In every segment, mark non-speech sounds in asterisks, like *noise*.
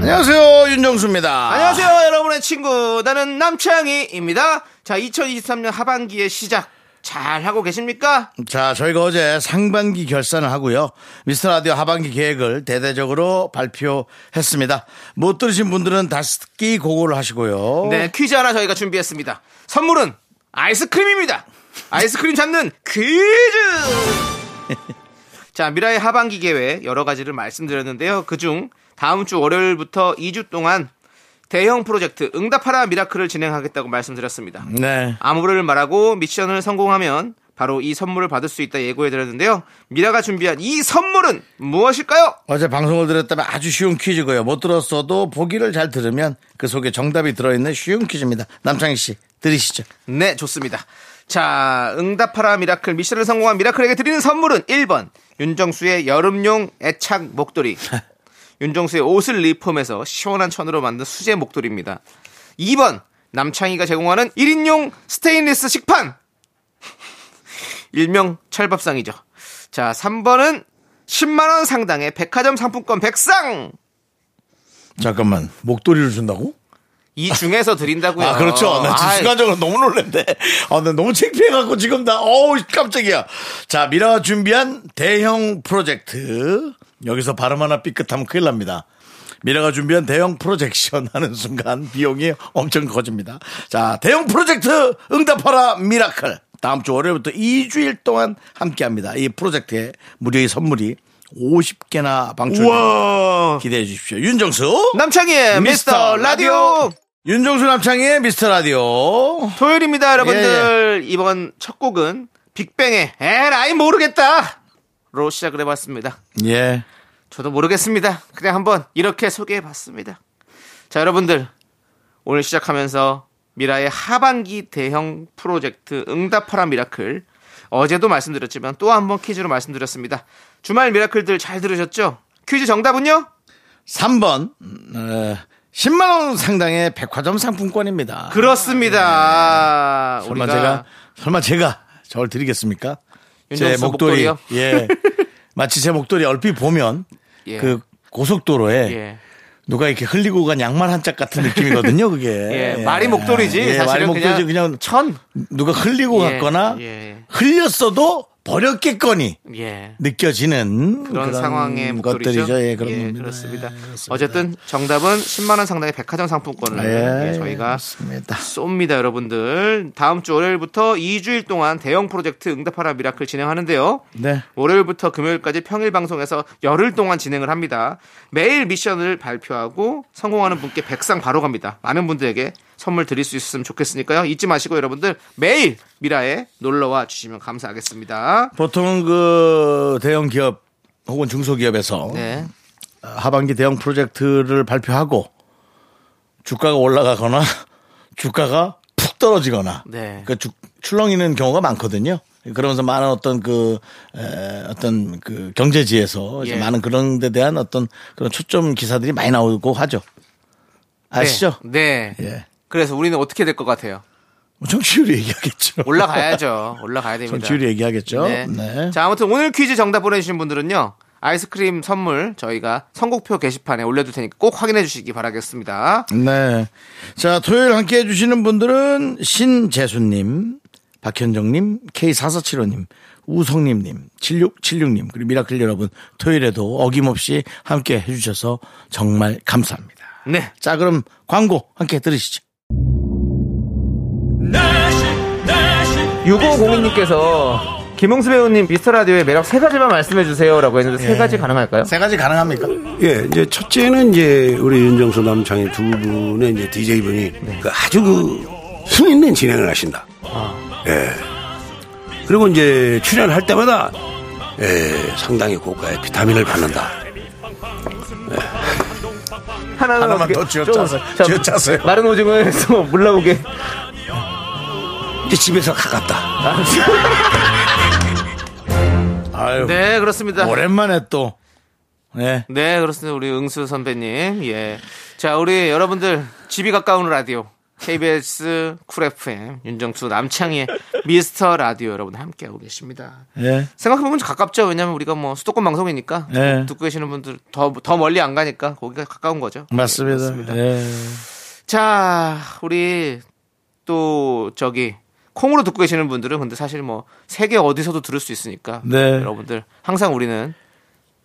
안녕하세요 윤정수입니다. 안녕하세요, 여러분의 친구. 나는 남창희입니다. 자, 2023년 하반기의 시작. 잘 하고 계십니까? 자 저희가 어제 상반기 결산을 하고요. 미스터 라디오 하반기 계획을 대대적으로 발표했습니다. 못 들으신 분들은 다시 듣기 고고를 하시고요. 네, 퀴즈 하나 저희가 준비했습니다. 선물은 아이스크림입니다. 아이스크림 잡는 퀴즈! *laughs* 자, 미라의 하반기 계획 여러 가지를 말씀드렸는데요. 그중 다음 주 월요일부터 2주 동안 대형 프로젝트 응답하라 미라클을 진행하겠다고 말씀드렸습니다. 네. 암호를 말하고 미션을 성공하면 바로 이 선물을 받을 수 있다 예고해 드렸는데요. 미라가 준비한 이 선물은 무엇일까요? 어제 방송을 들었다면 아주 쉬운 퀴즈고요. 못 들었어도 보기를 잘 들으면 그 속에 정답이 들어있는 쉬운 퀴즈입니다. 남창희 씨 들으시죠. 네, 좋습니다. 자, 응답하라 미라클 미션을 성공한 미라클에게 드리는 선물은 1번 윤정수의 여름용 애착 목도리. *laughs* 윤정수의 옷을 리폼해서 시원한 천으로 만든 수제 목도리입니다. 2번 남창희가 제공하는 1인용 스테인리스 식판. 일명 철밥상이죠. 자, 3번은 10만원 상당의 백화점 상품권 백상! 잠깐만 목도리를 준다고? 이 중에서 드린다고요. 아 그렇죠. 나 지금 순간적으로 너무 놀랐네. 아, 나 너무 창피해갖고 지금 나 어우 깜짝이야. 자 미라가 준비한 대형 프로젝트 여기서 발음 하나 삐끗하면 큰일 납니다. 미라가 준비한 대형 프로젝션 하는 순간 비용이 엄청 커집니다. 자, 대형 프로젝트 응답하라 미라클. 다음 주 월요일부터 2주일 동안 함께 합니다. 이 프로젝트에 무료의 선물이 50개나 방출. 기대해 주십시오. 윤정수. 남창희의 미스터 라디오! 윤정수 남창희의 미스터 라디오. 토요일입니다, 여러분들. 이번 첫 곡은 빅뱅의 에라이 모르겠다! 로 시작을 해봤습니다. 예. 저도 모르겠습니다. 그냥 한번 이렇게 소개해봤습니다. 자, 여러분들. 오늘 시작하면서 미라의 하반기 대형 프로젝트 응답하라 미라클. 어제도 말씀드렸지만 또 한 번 퀴즈로 말씀드렸습니다. 주말 미라클들 잘 들으셨죠? 퀴즈 정답은요? 3번, 어, 10만원 상당의 백화점 상품권입니다. 그렇습니다. 설마 우리가 제가, 설마 제가 저를 드리겠습니까? 제 목도리. 목도리요? 예. 마치 제 목도리 얼핏 보면 예. 그 고속도로에 예. 누가 이렇게 흘리고 간 양말 한 짝 같은 느낌이거든요, 그게. *laughs* 예, 말이 목도리지. 예, 사실은 말이 목도리지. 그냥 그냥 천. 누가 흘리고 예, 갔거나 예. 흘렸어도 버렸겠거니 예. 느껴지는 그런, 상황의 목도리죠. 것들이죠. 예, 그런 예. 그렇습니다. 예, 그렇습니다. 어쨌든 정답은 10만 원 상당의 백화점 상품권을 예, 예, 저희가 그렇습니다. 쏩니다, 여러분들. 다음 주 월요일부터 2주일 동안 대형 프로젝트 응답하라 미라클 진행하는데요. 네. 월요일부터 금요일까지 평일 방송에서 열흘 동안 진행을 합니다. 매일 미션을 발표하고 성공하는 분께 백상 바로 갑니다. 많은 분들에게 선물 드릴 수 있었으면 좋겠으니까요. 잊지 마시고 여러분들 매일 미라에 놀러와 주시면 감사하겠습니다. 보통 그 대형 기업 혹은 중소기업에서 네. 하반기 대형 프로젝트를 발표하고 주가가 올라가거나 *laughs* 주가가 푹 떨어지거나 네. 그 주- 출렁이는 경우가 많거든요. 그러면서 많은 어떤 그 에, 어떤 그 경제지에서 예. 많은 그런 데 대한 어떤 그런 초점 기사들이 많이 나오고 하죠. 아시죠? 네. 네. 예. 그래서 우리는 어떻게 될 것 같아요? 뭐 청취율이 얘기하겠죠. 올라가야죠. 올라가야 됩니다. 청취율이 얘기하겠죠. 네. 네. 자, 아무튼 오늘 퀴즈 정답 보내주신 분들은요. 아이스크림 선물 저희가 선곡표 게시판에 올려둘 테니까 꼭 확인해 주시기 바라겠습니다. 네. 자, 토요일 함께 해주시는 분들은 신재수님, 박현정님, K4475님, 우성님님, 7676님, 그리고 미라클 여러분, 토요일에도 어김없이 함께 해주셔서 정말 감사합니다. 네. 자, 그럼 광고 함께 들으시죠. 내시 내시 6502님께서 김홍수 배우님 미스터 라디오의 매력 세 가지만 말씀해 주세요라고 했는데 세 가지 가능할까요? 세 가지 가능합니까? 예, 이제 첫째는 이제 우리 윤정수 남창희 두 분의 이제 DJ 분이 그 아주 그 힘 있는 진행을 하신다. 예. 그리고 이제 출연할 때마다 예, 상당히 고가의 비타민을 받는다. 예. 하나는 하나만 어떻게- 더 자, 쥐어짜세요. 마른 오징어에서 *laughs* 물 나오게. 집에서 가깝다. *laughs* 아유, 네, 그렇습니다. 오랜만에 또. 네. 네, 그렇습니다. 우리 응수 선배님. 예. 자, 우리 여러분들 집이 가까운 라디오. KBS 쿨 FM 윤정수 남창희의 미스터 라디오 여러분 함께하고 계십니다. 예. 생각해보면 가깝죠. 왜냐면 우리가 뭐 수도권 방송이니까 네. 듣고 계시는 분들 더, 더 멀리 안 가니까 거기가 가까운 거죠. 맞습니다. 네, 그렇습니다. 예. 자, 우리 또 저기 콩으로 듣고 계시는 분들은 근데 사실 뭐 세계 어디서도 들을 수 있으니까 네. 여러분들 항상 우리는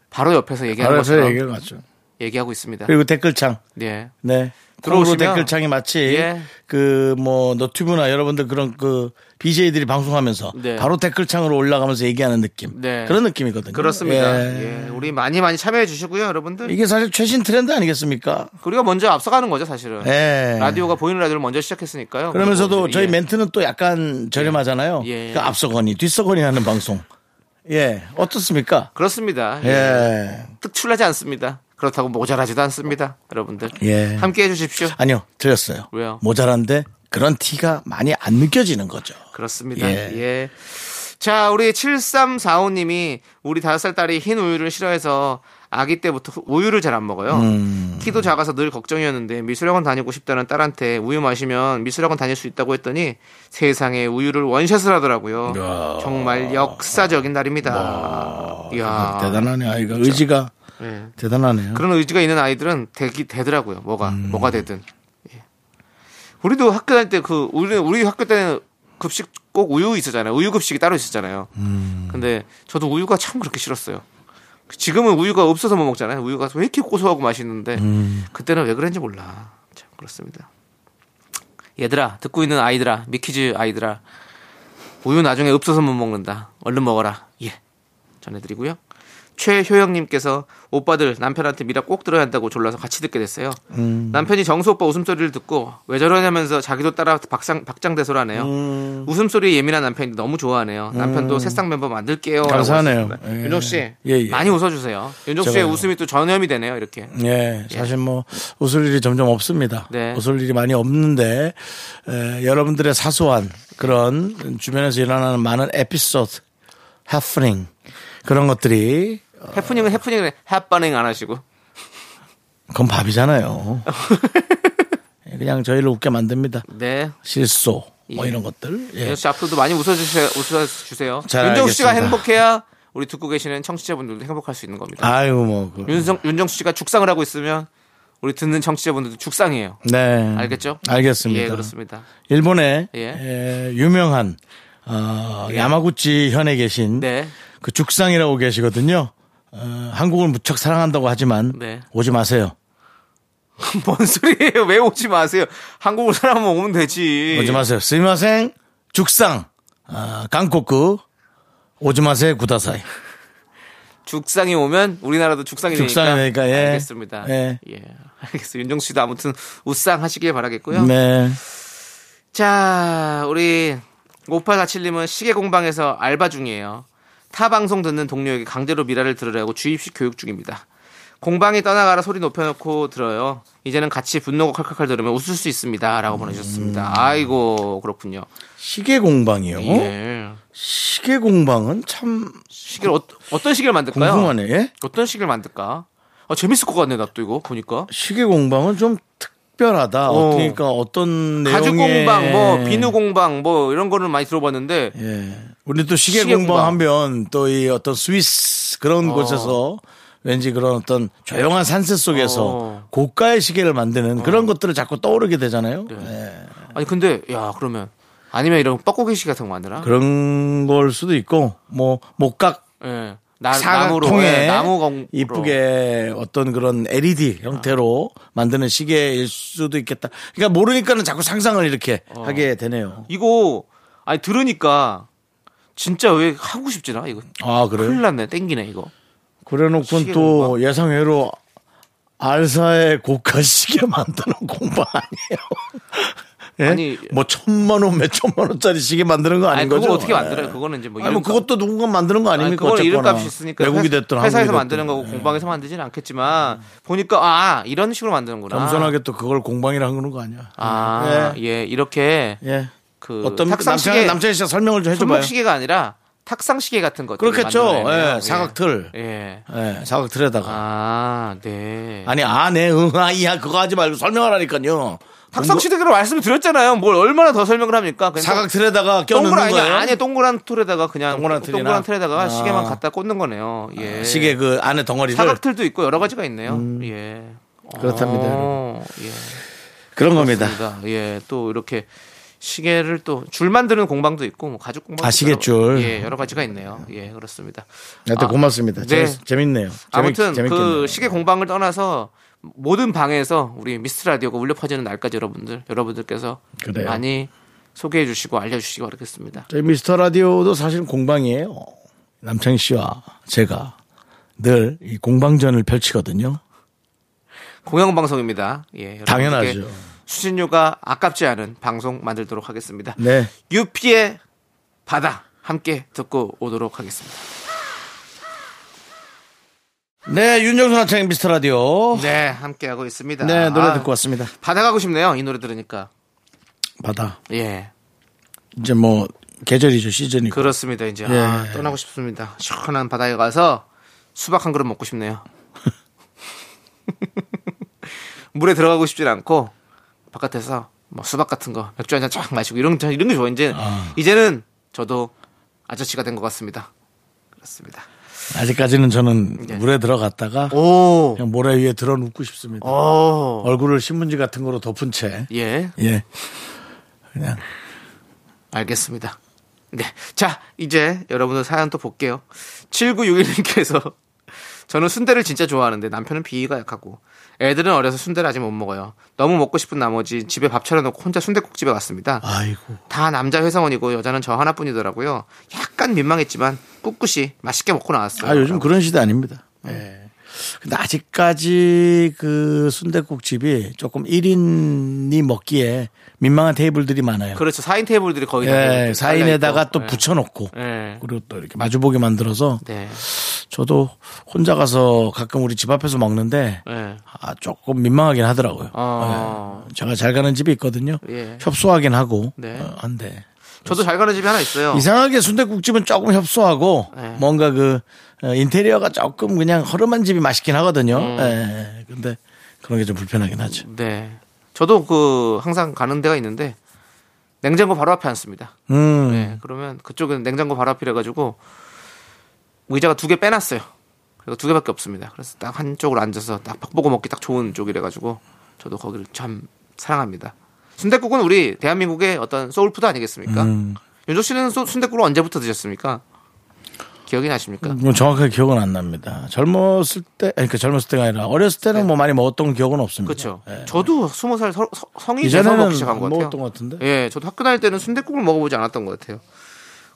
바로 옆에서 얘기하는 알아서 것처럼 얘기를 맞죠. 얘기하고 있습니다. 그리고 댓글창. 네. 네. 들어오시면- 댓글창이 마치 예. 그뭐 너튜브나 여러분들 그런 그 BJ들이 방송하면서 네. 바로 댓글창으로 올라가면서 얘기하는 느낌. 네. 그런 느낌이거든요. 그렇습니다. 예. 예. 우리 많이 많이 참여해 주시고요, 여러분들. 이게 사실 최신 트렌드 아니겠습니까? 우리가 먼저 앞서가는 거죠, 사실은. 예. 라디오가 보이는 라디오를 먼저 시작했으니까요. 그러면서도 저희 예. 멘트는 또 약간 저렴하잖아요. 예. 그 앞서거니 뒤서거니 하는 방송. 예. 어떻습니까? 그렇습니다. 예. 예. 특출나지 않습니다. 그렇다고 모자라지도 않습니다, 여러분들. 예. 함께 해주십시오. 아니요. 틀렸어요. 왜요? 모자란데 그런 티가 많이 안 느껴지는 거죠. 그렇습니다. 예. 예. 자, 우리 7345님이 우리 다섯 살 딸이 흰 우유를 싫어해서 아기 때부터 우유를 잘 안 먹어요. 음. 키도 작아서 늘 걱정이었는데 미술학원 다니고 싶다는 딸한테 우유 마시면 미술학원 다닐 수 있다고 했더니 세상에 우유를 원샷을 하더라고요. 정말 역사적인 날입니다. 이야. 대단하네 아이가 의지가 예. 대단하네요. 그런 의지가 있는 아이들은 되기 되더라고요. 뭐가 뭐가 되든. 예. 우리도 학교 다닐 때 그 우리 우리 학교 때는 급식 꼭 우유 있었잖아요. 우유 급식이 따로 있었잖아요. 근데 저도 우유가 참 그렇게 싫었어요. 지금은 우유가 없어서 못 먹잖아요. 우유가 왜 이렇게 고소하고 맛있는데 그때는 왜 그랬는지 몰라. 참 그렇습니다. 얘들아 듣고 있는 아이들아 미키즈 아이들아 우유 나중에 없어서 못 먹는다. 얼른 먹어라. 예. 전해드리고요. 최효영님께서 오빠들 남편한테 미라 꼭 들어야 한다고 졸라서 같이 듣게 됐어요. 남편이 정수 오빠 웃음소리를 듣고 왜 저러냐면서 자기도 따라 박상, 박장대소를 하네요. 웃음소리에 예민한 남편이 너무 좋아하네요. 남편도 새싹 멤버 만들게요. 감사하네요. 예. 윤정 씨 예, 예. 많이 웃어주세요. 윤정 씨의. 웃음이 또 전염이 되네요. 이렇게. 예, 사실 뭐 웃을 일이 점점 없습니다. 네. 웃을 일이 많이 없는데 에, 여러분들의 사소한 그런 주변에서 일어나는 많은 에피소드, 해프닝 그런 것들이 해프닝은 해프닝을 해빠닝 안 하시고. 그건 밥이잖아요. *laughs* 예, 그냥 저희를 웃게 만듭니다. 네. 실소 뭐 예. 이런 것들. 예. 윤정 씨 앞으로도 많이 웃어주세요. 웃어주세요. 잘 윤정 씨가. 행복해야 우리 듣고 계시는 청취자분들도 행복할 수 있는 겁니다. 아이고 뭐. 그- 윤정, 윤정수 씨가 죽상을 하고 있으면 우리 듣는 청취자분들도 죽상이에요. 네. 알겠죠? 알겠습니다. 예, 그렇습니다. 일본의 예. 에, 유명한 어, 야마구치 현에 계신 네. 그 죽상이라고 계시거든요. 어, 한국을 무척 사랑한다고 하지만 네. 오지 마세요. *laughs* 뭔 소리예요? 왜 오지 마세요? 한국을 사람만 오면 되지. 오지 마세요. 스미마생 죽상 아, 강코크 오지 마세요 구다사이. *laughs* 죽상이 오면 우리나라도 죽상이 되니까. 죽상이 되니까, 예. 알겠습니다. 예. 예. 알겠어요. 윤정수 씨도 아무튼 웃상 하시길 바라겠고요. 네. 자, 우리 5847님은 시계 공방에서 알바 중이에요. 타 방송 듣는 동료에게 강제로 미라를 들으라고 주입식 교육 중입니다. 공방에 떠나가라 소리 높여놓고 들어요. 이제는 같이 분노가 칼칼칼 들으면 웃을 수 있습니다. 라고 보내주셨습니다. 아이고, 그렇군요. 시계 공방이요. 예. 시계 공방은 참 시계를 어, 어떤 시계를 만들까요? 궁금하네. 예? 어떤 시계를 만들까? 아, 재밌을 것 같네, 나 또 이거 보니까. 시계 공방은 좀 특별하다. 어. 그러니까 어떤 내용의 가죽 공방, 뭐 비누 공방, 뭐 이런 거는 많이 들어봤는데 예. 우리 또 시계, 시계 공방 공방. 하면 또 이 어떤 스위스 그런 어. 곳에서 왠지 그런 어떤 조용한 산세 속에서 어. 고가의 시계를 만드는 그런 것들을 자꾸 떠오르게 되잖아요. 네. 예. 아니 근데 야 그러면 아니면 이런 뻐꾸기 시계 같은 거 만드나? 그런 걸 수도 있고 뭐 목각 예. 나, 나무로 사각통에 예, 나무 공 이쁘게 어떤 그런 LED 형태로 만드는 시계일 수도 있겠다. 그러니까 모르니까는 자꾸 상상을 이렇게 어. 하게 되네요. 이거 아니 들으니까 진짜 왜 하고 싶지나 이거 아 그래요? 큰일 났네 땡기네 이거 그래놓고 또? 예상외로 알사의 고가 시계 만드는 공방 아니에요. *laughs* 예? 아니 뭐 천만 원, 몇 천만 원짜리 시계 만드는 거 아닌 아니 거죠? 그거 어떻게 예. 만들어요? 그거는 이제 뭐 아니 뭐 그것도 누군가 만드는 거 아니, 아닙니까? 어쨌거나. 이름값이 있으니까 외국이 회- 됐든 회사에서 한국이 만드는 됐든. 거고 공방에서 만들지는 않겠지만 보니까 아 이런 식으로 만드는구나. 겸손하게 또 그걸 공방이라 하는 거 아니야? 아, 예, 이렇게 예. 그 어떤 탁상시계 남창희 씨가 설명을 좀 해줘봐요. 손목시계가 아니라 탁상시계 같은 것 그렇겠죠. 예, 사각틀. 예. 예, 사각틀에다가. 아, 네. 아니, 아, 네, 응, 아, 이야, 그거 하지 말고 설명하라니까요. 탁상시계로 말씀을 드렸잖아요. 뭘 얼마나 더 설명을 합니까? 사각틀에다가 껴넣는 동그란 아니, 거예요? 아니 동그란 틀에다가 그냥 동그란 틀이나? 동그란 틀에다가 아. 시계만 갖다 꽂는 거네요. 예. 시계 그 안에 덩어리를. 사각틀도 있고 여러 가지가 있네요. 예. 그렇답니다, 어, 예. 그런 겁니다. 그렇습니다. 예, 또 이렇게 시계를 또 줄 만드는 공방도 있고 뭐 가죽 공방 아, 시계줄. 예, 여러 가지가 있네요. 예, 그렇습니다. 하여튼 아, 고맙습니다. 네. 재밌, 재밌네요. 아무튼 재밌, 그 재밌겠네요. 시계 공방을 떠나서 모든 방에서 우리 미스트 라디오가 울려 퍼지는 날까지 여러분들 여러분들께서 그래요. 많이 소개해 주시고 알려 주시기 바라겠습니다. 저희 미스터 라디오도 사실 공방이에요. 남창희 씨와 제가 늘 이 공방전을 펼치거든요. 공영 방송입니다. 예, 당연하죠. 수신료가 아깝지 않은 방송 만들도록 하겠습니다. 네. 유피의 바다 함께 듣고 오도록 하겠습니다. 네, 윤정수 남창희 미스터 라디오. 네, 함께 하고 있습니다. 네, 노래 아, 듣고 왔습니다. 바다 가고 싶네요. 이 노래 들으니까. 바다. 예. 이제 뭐 계절이죠, 시즌이고. 그렇습니다. 이제 예. 아, 떠나고 싶습니다. 시원한 바다에 가서 수박 한 그릇 먹고 싶네요. *laughs* 물에 들어가고 싶진 않고 바깥에서 뭐 수박 같은 거 맥주 한잔 쫙 마시고 이런 저- 이런 게 좋아. 이제 아. 이제는 저도 아저씨가 된 것 같습니다. 그렇습니다. 아직까지는 저는 네. 물에 들어갔다가 오, 그냥 모래 위에 들어 눕고 싶습니다. 오, 얼굴을 신문지 같은 거로 덮은 채. 예, 예. 그냥 알겠습니다. 네, 자 이제 여러분들 사연 또 볼게요. 7961님께서 *laughs* 저는 순대를 진짜 좋아하는데 남편은 비위가 약하고 애들은 어려서 순대를 아직 못 먹어요. 너무 먹고 싶은 나머지 집에 밥 차려놓고 혼자 순대국집에 갔습니다. 아이고. 다 남자 회사원이고 여자는 저 하나뿐이더라고요. 약간 민망했지만 꿋꿋이 맛있게 먹고 나왔어요. 아, 요즘 그런 시대 아닙니다. 예. 근데 아직까지 그 순대국 집이 조금 1인이 먹기에 민망한 테이블들이 많아요. 그렇죠. 4인 테이블들이 거의 다 예, 이렇게 사인에다가 깔려있고. 또 예. 붙여놓고 예. 그리고 또 이렇게 마주보게 만들어서 네. 저도 혼자 가서 가끔 우리 집 앞에서 먹는데 예. 아, 조금 민망하긴 하더라고요. 어. 예. 제가 잘 가는 집이 있거든요. 예. 협소하긴 하고 네. 어, 한데 저도 잘 가는 집이 하나 있어요. 이상하게 순대국집은 조금 협소하고 네. 뭔가 그 어, 인테리어가 조금 그냥 허름한 집이 맛있긴 하거든요. 음. 예. 근데 그런 게 좀 불편하긴 하죠. 네. 저도 그 항상 가는 데가 있는데 냉장고 바로 앞에 앉습니다. 음. 네. 그러면 그쪽은 냉장고 바로 앞이라 가지고 의자가 두 개 빼놨어요. 그리고 두 개밖에 없습니다. 그래서 딱 한쪽으로 앉아서 딱 밥 보고 먹기 딱 좋은 쪽이라 가지고 저도 거기를 참 사랑합니다. 순대국은 우리 대한민국의 어떤 soul food 아니겠습니까? 음. 윤정수 씨는 소- 순댓국을 언제부터 드셨습니까? 기억이 나십니까? 뭐 정확하게 기억은 안 납니다. 젊었을 때, 아니, 그 젊었을 때가 아니라 어렸을 때는 뭐 많이 먹었던 기억은 없습니다. 그렇죠. 예. 저도 스무 살 성인 돼서 먹기 시작한 것 같아요. 것. 예, 저도 학교 다닐 때는 순댓국을 먹어보지 않았던 것 같아요.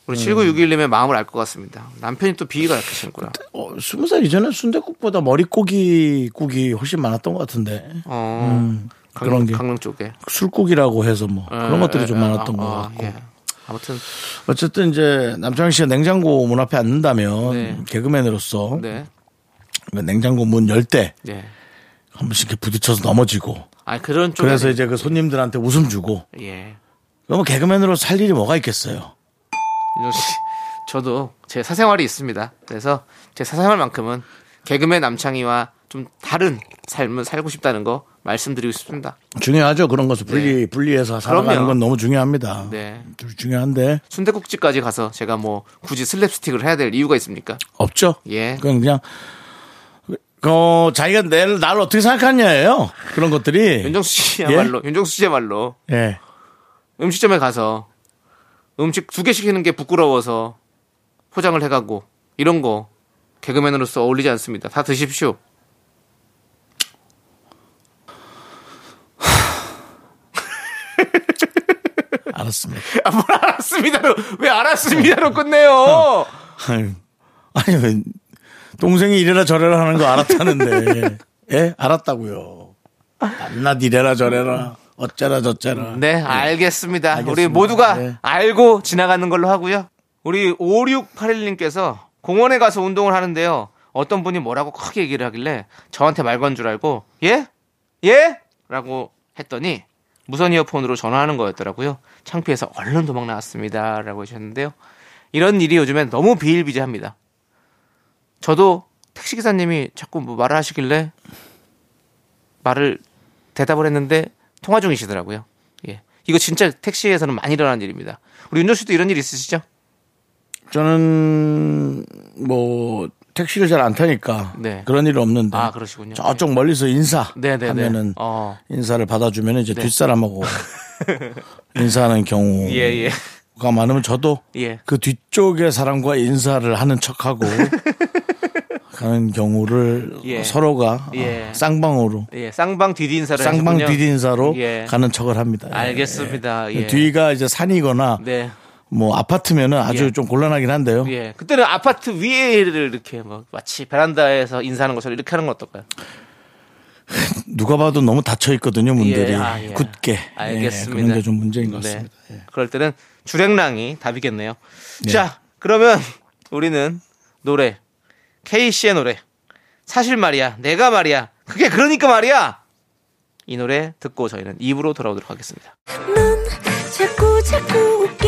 우리 음. 7961님의 마음을 알 것 같습니다. 남편이 또 비위가 약하시는구나. 어, 스무 살 이전에 순대국보다 머릿고기 국이 훨씬 많았던 것 같은데. 어, 음, 강릉, 그런 게. 강릉 쪽에. 술국이라고 해서 뭐 그런 예, 것들이 예, 좀 예, 많았던 아, 것 아, 같고. 예. 아무튼, 어쨌든 이제 남창희 씨가 냉장고 문 앞에 앉는다면 네. 개그맨으로서 네. 냉장고 문 열 때한 네. 번씩 이렇게 부딪혀서 넘어지고 아, 그런 쪽에. 그래서 이제 그 손님들한테 웃음 주고 예. 그러면 개그맨으로 살 일이 뭐가 있겠어요. 저도 제 사생활이 있습니다. 그래서 제 사생활만큼은 개그맨 남창희와 좀 다른 삶을 살고 싶다는 거 말씀드리고 싶습니다. 중요하죠. 그런 것을 분리, 분리해서 살아가는 그럼요. 건 너무 중요합니다. 네. 주- 중요한데 순대국집까지 가서 제가 뭐 굳이 슬랩스틱을 해야 될 이유가 있습니까? 없죠. 예. 그건 그냥 어, 자기가 내, 나를 어떻게 생각하냐예요. 그런 것들이. 윤정수 씨야말로, 윤정수 씨야말로 예. 음식점에 가서 음식 두 개 시키는 게 부끄러워서 포장을 해가고 이런 거 개그맨으로서 어울리지 않습니다. 다 드십시오. 알았습니다. *laughs* 아, 뭘 알았습니다로 왜 알았습니다로 끝내요? 아유, 아니, 왜 동생이 이래라 저래라 하는 거 알았다는데. *laughs* 예? 알았다고요. 밤낮 이래라 저래라. 어쩌라 저쩌라. 네, 알겠습니다. 알겠습니다. 우리 모두가 네. 알고 지나가는 걸로 하고요. 우리 5681님께서 공원에 가서 운동을 하는데요. 어떤 분이 뭐라고 크게 얘기를 하길래 저한테 말 건 줄 알고 예? 예? 라고 했더니 무선 이어폰으로 전화하는 거였더라고요. 창피해서 얼른 도망 나왔습니다. 라고 하셨는데요. 이런 일이 요즘엔 너무 비일비재합니다. 저도 택시기사님이 자꾸 뭐 말을 하시길래 말을 대답을 했는데 통화 중이시더라고요. 예. 이거 진짜 택시에서는 많이 일어나는 일입니다. 우리 윤정 씨도 이런 일 있으시죠? 저는 뭐 택시를 잘 안 타니까 네. 그런 일 없는데 아, 그러시군요. 저쪽 멀리서 인사 네, 네, 네. 하면은 어. 인사를 받아주면 이제 뒷사람하고 *laughs* 인사하는 경우가 예, 예. 많으면 저도 예. 그 뒤쪽의 사람과 인사를 하는 척하고 *laughs* 가는 경우를 예. 서로가 예. 쌍방으로 예, 쌍방 뒤인사를 쌍방 하셨군요. 뒷인사로 예. 가는 척을 합니다. 예. 알겠습니다. 예. 뒤가 이제 산이거나 네. 뭐 아파트면은 아주 예. 좀 곤란하긴 한데요. 예. 그때는 아파트 위에를 이렇게 뭐 마치 베란다에서 인사하는 것처럼 이렇게 하는 건 어떨까요? *laughs* 누가 봐도 너무 닫혀 있거든요 문들이 예, 아, 예. 굳게. 알겠습니다. 예, 그런 게 좀 문제인 것 네. 같습니다. 예. 그럴 때는 주랭랑이 답이겠네요. 네. 자, 그러면 우리는 노래 K 씨의 노래 사실 말이야, 내가 말이야, 그게 그러니까 말이야. 이 노래 듣고 저희는 입으로 돌아오도록 하겠습니다. 넌 자꾸 자꾸 웃게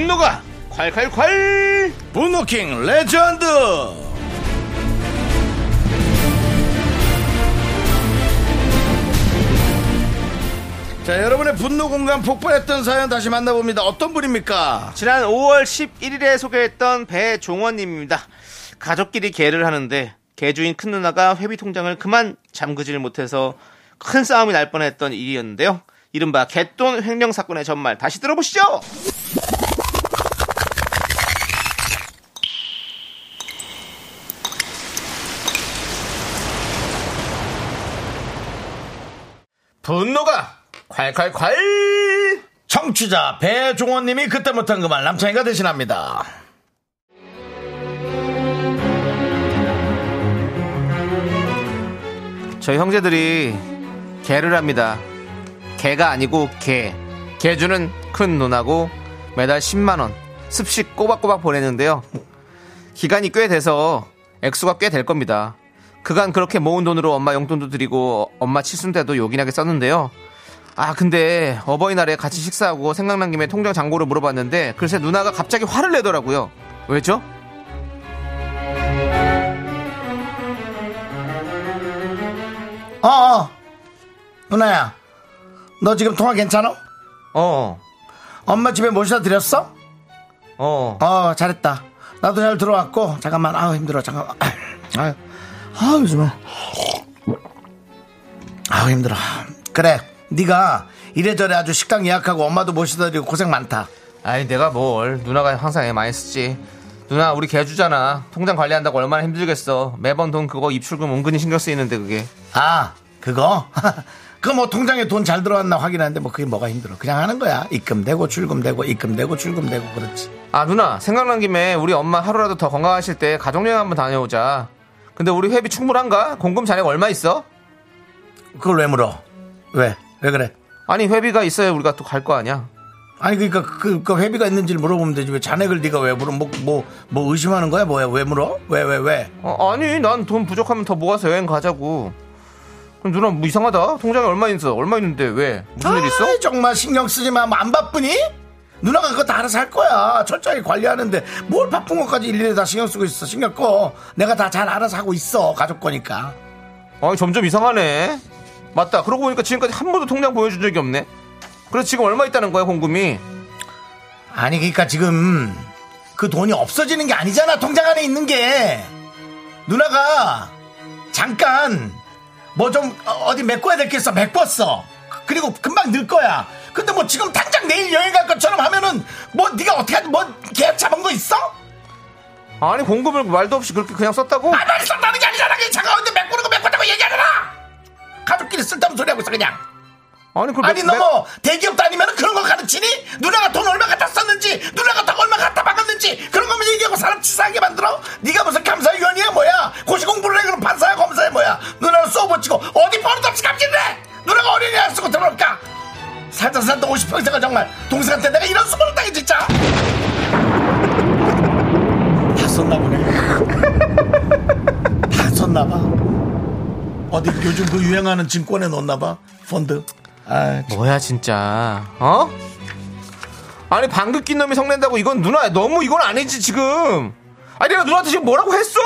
분노가 콸콸콸! 분노킹 레전드 자 여러분의 분노 공감 폭발했던 사연 다시 만나봅니다 어떤 분입니까 지난 5월 11일에 소개했던 배종원님입니다. 가족끼리 개를 하는데 개주인 큰 누나가 회비 통장을 그만 잠그질 못해서 큰 싸움이 날 뻔했던 일이었는데요. 이른바 개돈 횡령 사건의 전말 다시 들어보시죠. 분노가 콸콸콸! 청취자 배종원님이 그때 못한 그 말 남창이가 대신합니다 저희 형제들이 개를 합니다. 개가 아니고 개. 개주는 큰 누나고 매달 10만원 습식 꼬박꼬박 보내는데요. 기간이 꽤 돼서 액수가 꽤 될 겁니다. 그간 그렇게 모은 돈으로 엄마 용돈도 드리고 엄마 치순대도 요긴하게 썼는데요. 아 근데 어버이날에 같이 식사하고 생각난 김에 통장 잔고를 물어봤는데 글쎄 누나가 갑자기 화를 내더라고요. 왜죠? 어 어 누나야 너 지금 통화 괜찮아? 어, 엄마 집에 모셔다 드렸어? 어. 어 잘했다 나도 잘 들어왔고 잠깐만 아우 힘들어 잠깐만 *clears throat* 아유 아 요즘에. 아우 힘들어. 그래 네가 이래저래 아주 식당 예약하고 엄마도 모셔다 드리고 고생 많다. 아니 내가 뭘. 누나가 항상 애 많이 쓰지. 누나 우리 개주잖아. 통장 관리한다고 얼마나 힘들겠어. 매번 돈 그거 입출금 은근히 신경 쓰이는데 그게. 아 그거? *laughs* 그 뭐 통장에 돈 잘 들어왔나 확인하는데 뭐 그게 뭐가 힘들어. 그냥 하는 거야. 입금되고 출금되고 입금되고 출금되고 그렇지. 아 누나 생각난 김에 우리 엄마 하루라도 더 건강하실 때 가족여행 한번 다녀오자 근데 우리 회비 충분한가? 공금 잔액 얼마 있어? 그걸 왜 물어? 왜? 왜 그래? 아니 회비가 있어야 우리가 또 갈 거 아니야. 아니 그러니까 그, 그 회비가 있는지를 물어보면 되지. 왜 잔액을 네가 왜 물어? 뭐뭐뭐 의심하는 거야? 뭐야? 왜 물어? 왜왜 왜, 어, 아니 난 돈 부족하면 더 모아서 여행 가자고. 그럼 누나 뭐 이상하다? 통장에 얼마 있어? 얼마 있는데 왜? 무슨 일 있어? 정말 신경 쓰지 마. 뭐안 바쁘니? 누나가 그거 다 알아서 할 거야. 철저히 관리하는데 뭘 바쁜 것까지 일일이 다 신경 쓰고 있어. 신경 꺼. 내가 다 잘 알아서 하고 있어. 가족 거니까. 아 점점 이상하네. 맞다. 그러고 보니까 지금까지 한 번도 통장 보여준 적이 없네. 그래서 지금 얼마 있다는 거야, 공금이? 아니 그러니까 지금 그 돈이 없어지는 게 아니잖아. 통장 안에 있는 게. 누나가 잠깐 뭐 좀 어디 메꿔야 될 게 있어 메꿨어 그리고 금방 늘 거야 근데 뭐 지금 당장 내일 여행 갈 것처럼 하면은 뭐 네가 어떻게 하지 뭐 계획 잡은 거 있어? 아니 공급을 말도 없이 그렇게 그냥 썼다고? 아 말이 썼다는 게 아니잖아 그냥 차가운데 메꾸는 거 메꿨다고 얘기하잖아 가족끼리 쓸데없는 소리 하고 있어 그냥 아니 그걸 아니 매- 너 매- 뭐 대기업 다니면 그런 걸 가르치니? 누나가 돈 얼마 갖다 썼는지 누나가 돈 얼마 갖다 박았는지 그런 거만 얘기하고 사람 치사하게 만들어? 네가 무슨 감사위원이야 뭐야 고시 공부를 해 그럼 판사야 검사야 뭐야 누나는 쏘붙이고 어디 버릇없이 감질을 해 누나가 어린이 안 쓰고 들어올까 살다 살다 50평생을 정말 동생한테 내가 이런 수모를 당해 진짜 *laughs* 다 썼나 보네 *laughs* 다 썼나 봐 어디 요즘 그 유행하는 증권에 넣었나 봐 펀드 아 뭐야 진짜 어? 아니 방귀 낀 놈이 성낸다고 이건 누나 너무 이건 아니지 지금 아니 내가 누나한테 지금 뭐라고 했어?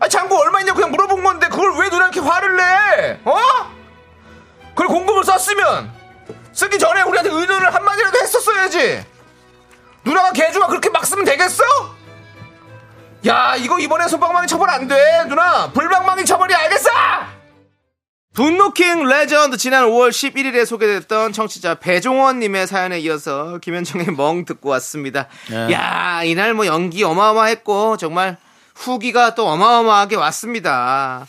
아니 장고 얼마 있냐고 그냥 물어본 건데 그걸 왜 누나 이렇게 화를 내? 어? 그걸 공급을 썼으면 쓰기 전에 우리한테 의논을 한마디라도 했었어야지 누나가 개주가 그렇게 막 쓰면 되겠어? 야 이거 이번에 손방망이 처벌 안 돼 누나 불방망이 처벌이 알겠어? 분노킹 레전드 지난 5월 11일에 소개됐던 청취자 배종원님의 사연에 이어서 김현정의 멍 듣고 왔습니다. 네. 야 이날 뭐 연기 어마어마했고 정말 후기가 또 어마어마하게 왔습니다.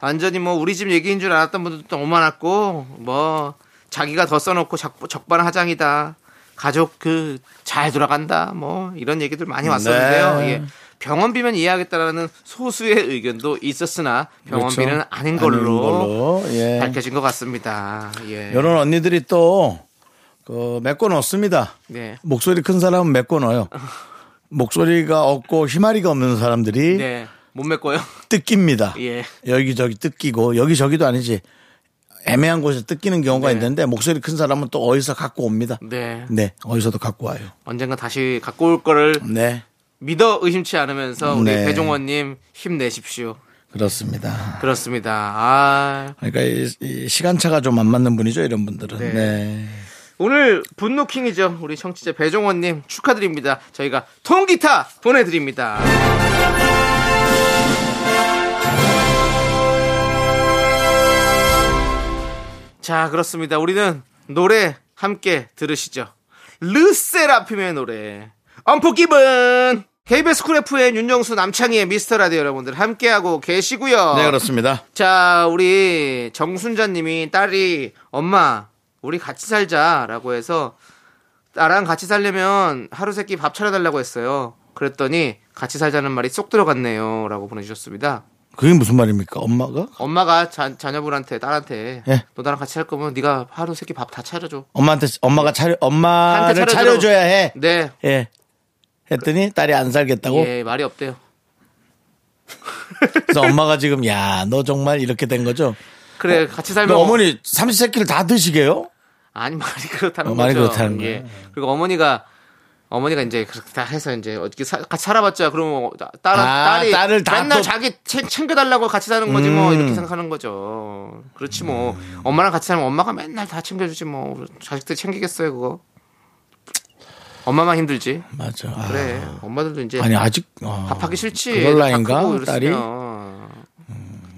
완전히 뭐 우리 집 얘기인 줄 알았던 분들도 너무 많았고 뭐 자기가 더 써놓고 적, 적반하장이다. 가족 그 잘 돌아간다. 뭐 이런 얘기들 많이 왔었는데요. 네. 예. 병원비면 이해하겠다라는 소수의 의견도 있었으나 병원비는 그렇죠. 아닌 걸로, 아닌 걸로, 예. 밝혀진 것 같습니다. 예. 이런 언니들이 또, 그, 메꿔 넣습니다. 네. 목소리 큰 사람은 메꿔 넣어요. 목소리가 없고 희마리가 없는 사람들이 네. 못 메꿔요. 뜯깁니다. 예. 여기저기 뜯기고, 여기저기도 아니지. 애매한 곳에 뜯기는 경우가 네. 있는데, 목소리 큰 사람은 또 어디서 갖고 옵니다. 네. 네, 어디서도 갖고 와요. 언젠가 다시 갖고 올 거를 네, 믿어 의심치 않으면서 우리 네. 배종원님 힘내십시오. 그렇습니다. 그렇습니다. 아, 그러니까 이, 이 시간차가 좀 안 맞는 분이죠, 이런 분들은. 네. 네. 오늘 분노킹이죠. 우리 청취자 배종원님 축하드립니다. 저희가 통기타 보내드립니다. 자, 그렇습니다. 우리는 노래 함께 들으시죠. 르세라핌의 노래. Unforgiven! KBS 쿨 FM 윤정수 남창희의 미스터 라디오 여러분들 함께하고 계시고요. 네, 그렇습니다. 자, 우리 정순자 님이 딸이 엄마 우리 같이 살자라고 해서 나랑 같이 살려면 하루 세끼 밥 차려달라고 했어요. 그랬더니 같이 살자는 말이 쏙 들어갔네요 라고 보내주셨습니다. 그게 무슨 말입니까? 엄마가? 엄마가 자, 자녀분한테 딸한테 예. 너 나랑 같이 살 거면 네가 하루 세끼 밥 다 차려줘. 엄마한테, 엄마가 차려, 엄마를 차려주라고. 차려줘야 해. 네. 예. 했더니 딸이 안 살겠다고? 예, 말이 없대요. *laughs* 그래서 엄마가 지금, 야, 너 정말 이렇게 된 거죠? 그래 같이 그 살면 어머니 삼시세끼를 다 드시게요? 아니 말이 그렇다는 어, 거죠. 말이 그렇다는 예. 거예요. 그리고 어머니가 어머니가 이제 그렇게 다 해서 이제 어떻게 사- 같이 살아봤자 그러면 딸 아, 딸이 딸을 다 맨날 또- 자기 챙, 챙겨달라고 같이 사는 거지 뭐 음. 이렇게 생각하는 거죠. 그렇지 뭐 엄마랑 같이 살면 엄마가 맨날 다 챙겨주지 뭐 자식들 챙기겠어요 그거. 엄마만 힘들지. 맞아. 아, 그래 엄마들도 이제 아니, 아직. 어. 밥하기 싫지. 그럴? 크고 딸이? 이랬으면.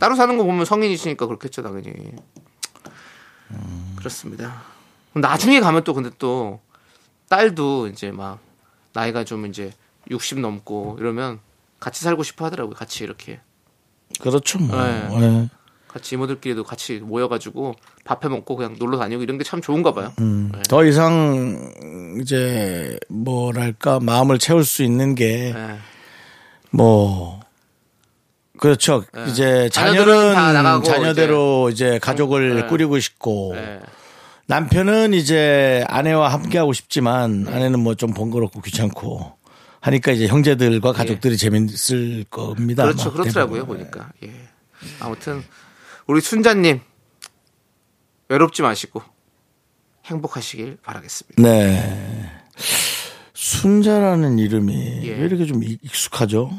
따로 사는 거 보면 성인이시니까 그렇겠죠 당연히. 그렇습니다. 그럼 나중에 가면 또 근데 또 딸도 이제 막 나이가 좀 이제 60 넘고 이러면 같이 살고 싶어 하더라고요. 같이 이렇게 그렇죠, 뭐. 네. 예. 같이 이모들끼리도 같이 모여가지고 밥해 먹고 그냥 놀러 다니고 이런 게 참 좋은가 봐요. 네. 더 이상, 이제, 뭐랄까, 마음을 채울 수 있는 게, 네. 뭐, 그렇죠. 이제 자녀들은 자녀대로 이제, 가족을 네. 꾸리고 싶고, 네. 남편은 이제 아내와 함께 하고 싶지만 아내는 뭐 좀 번거롭고 귀찮고 하니까 이제 형제들과 가족들이 재밌을 겁니다. 예. 그렇죠. 그렇더라고요, 대부분. 보니까. 예. 아무튼, 우리 순자님, 외롭지 마시고, 행복하시길 바라겠습니다. 네. 순자라는 이름이 예. 왜 이렇게 좀 익- 익숙하죠?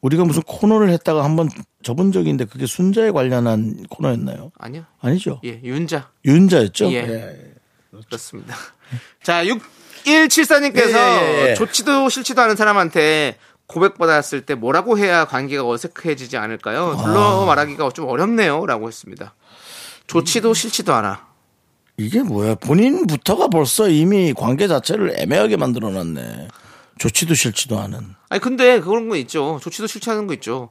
우리가 무슨 코너를 했다가 한번 접은 적이 있는데 그게 순자에 관련한 코너였나요? 아니요. 아니죠. 예, 윤자. 윤자였죠? 예. 그렇습니다. 자, 6174님께서 예, 예, 예. 좋지도 싫지도 않은 사람한테 고백받았을 때 뭐라고 해야 관계가 어색해지지 않을까요? 아. 둘러 말하기가 좀 어렵네요. 라고 했습니다. 좋지도 싫지도 않아. 이게 뭐야? 본인부터가 벌써 이미 관계 자체를 애매하게 만들어 놨네. 좋지도 싫지도 않은. 아니 근데 그런 거 있죠. 좋지도 싫지 않은 거 있죠.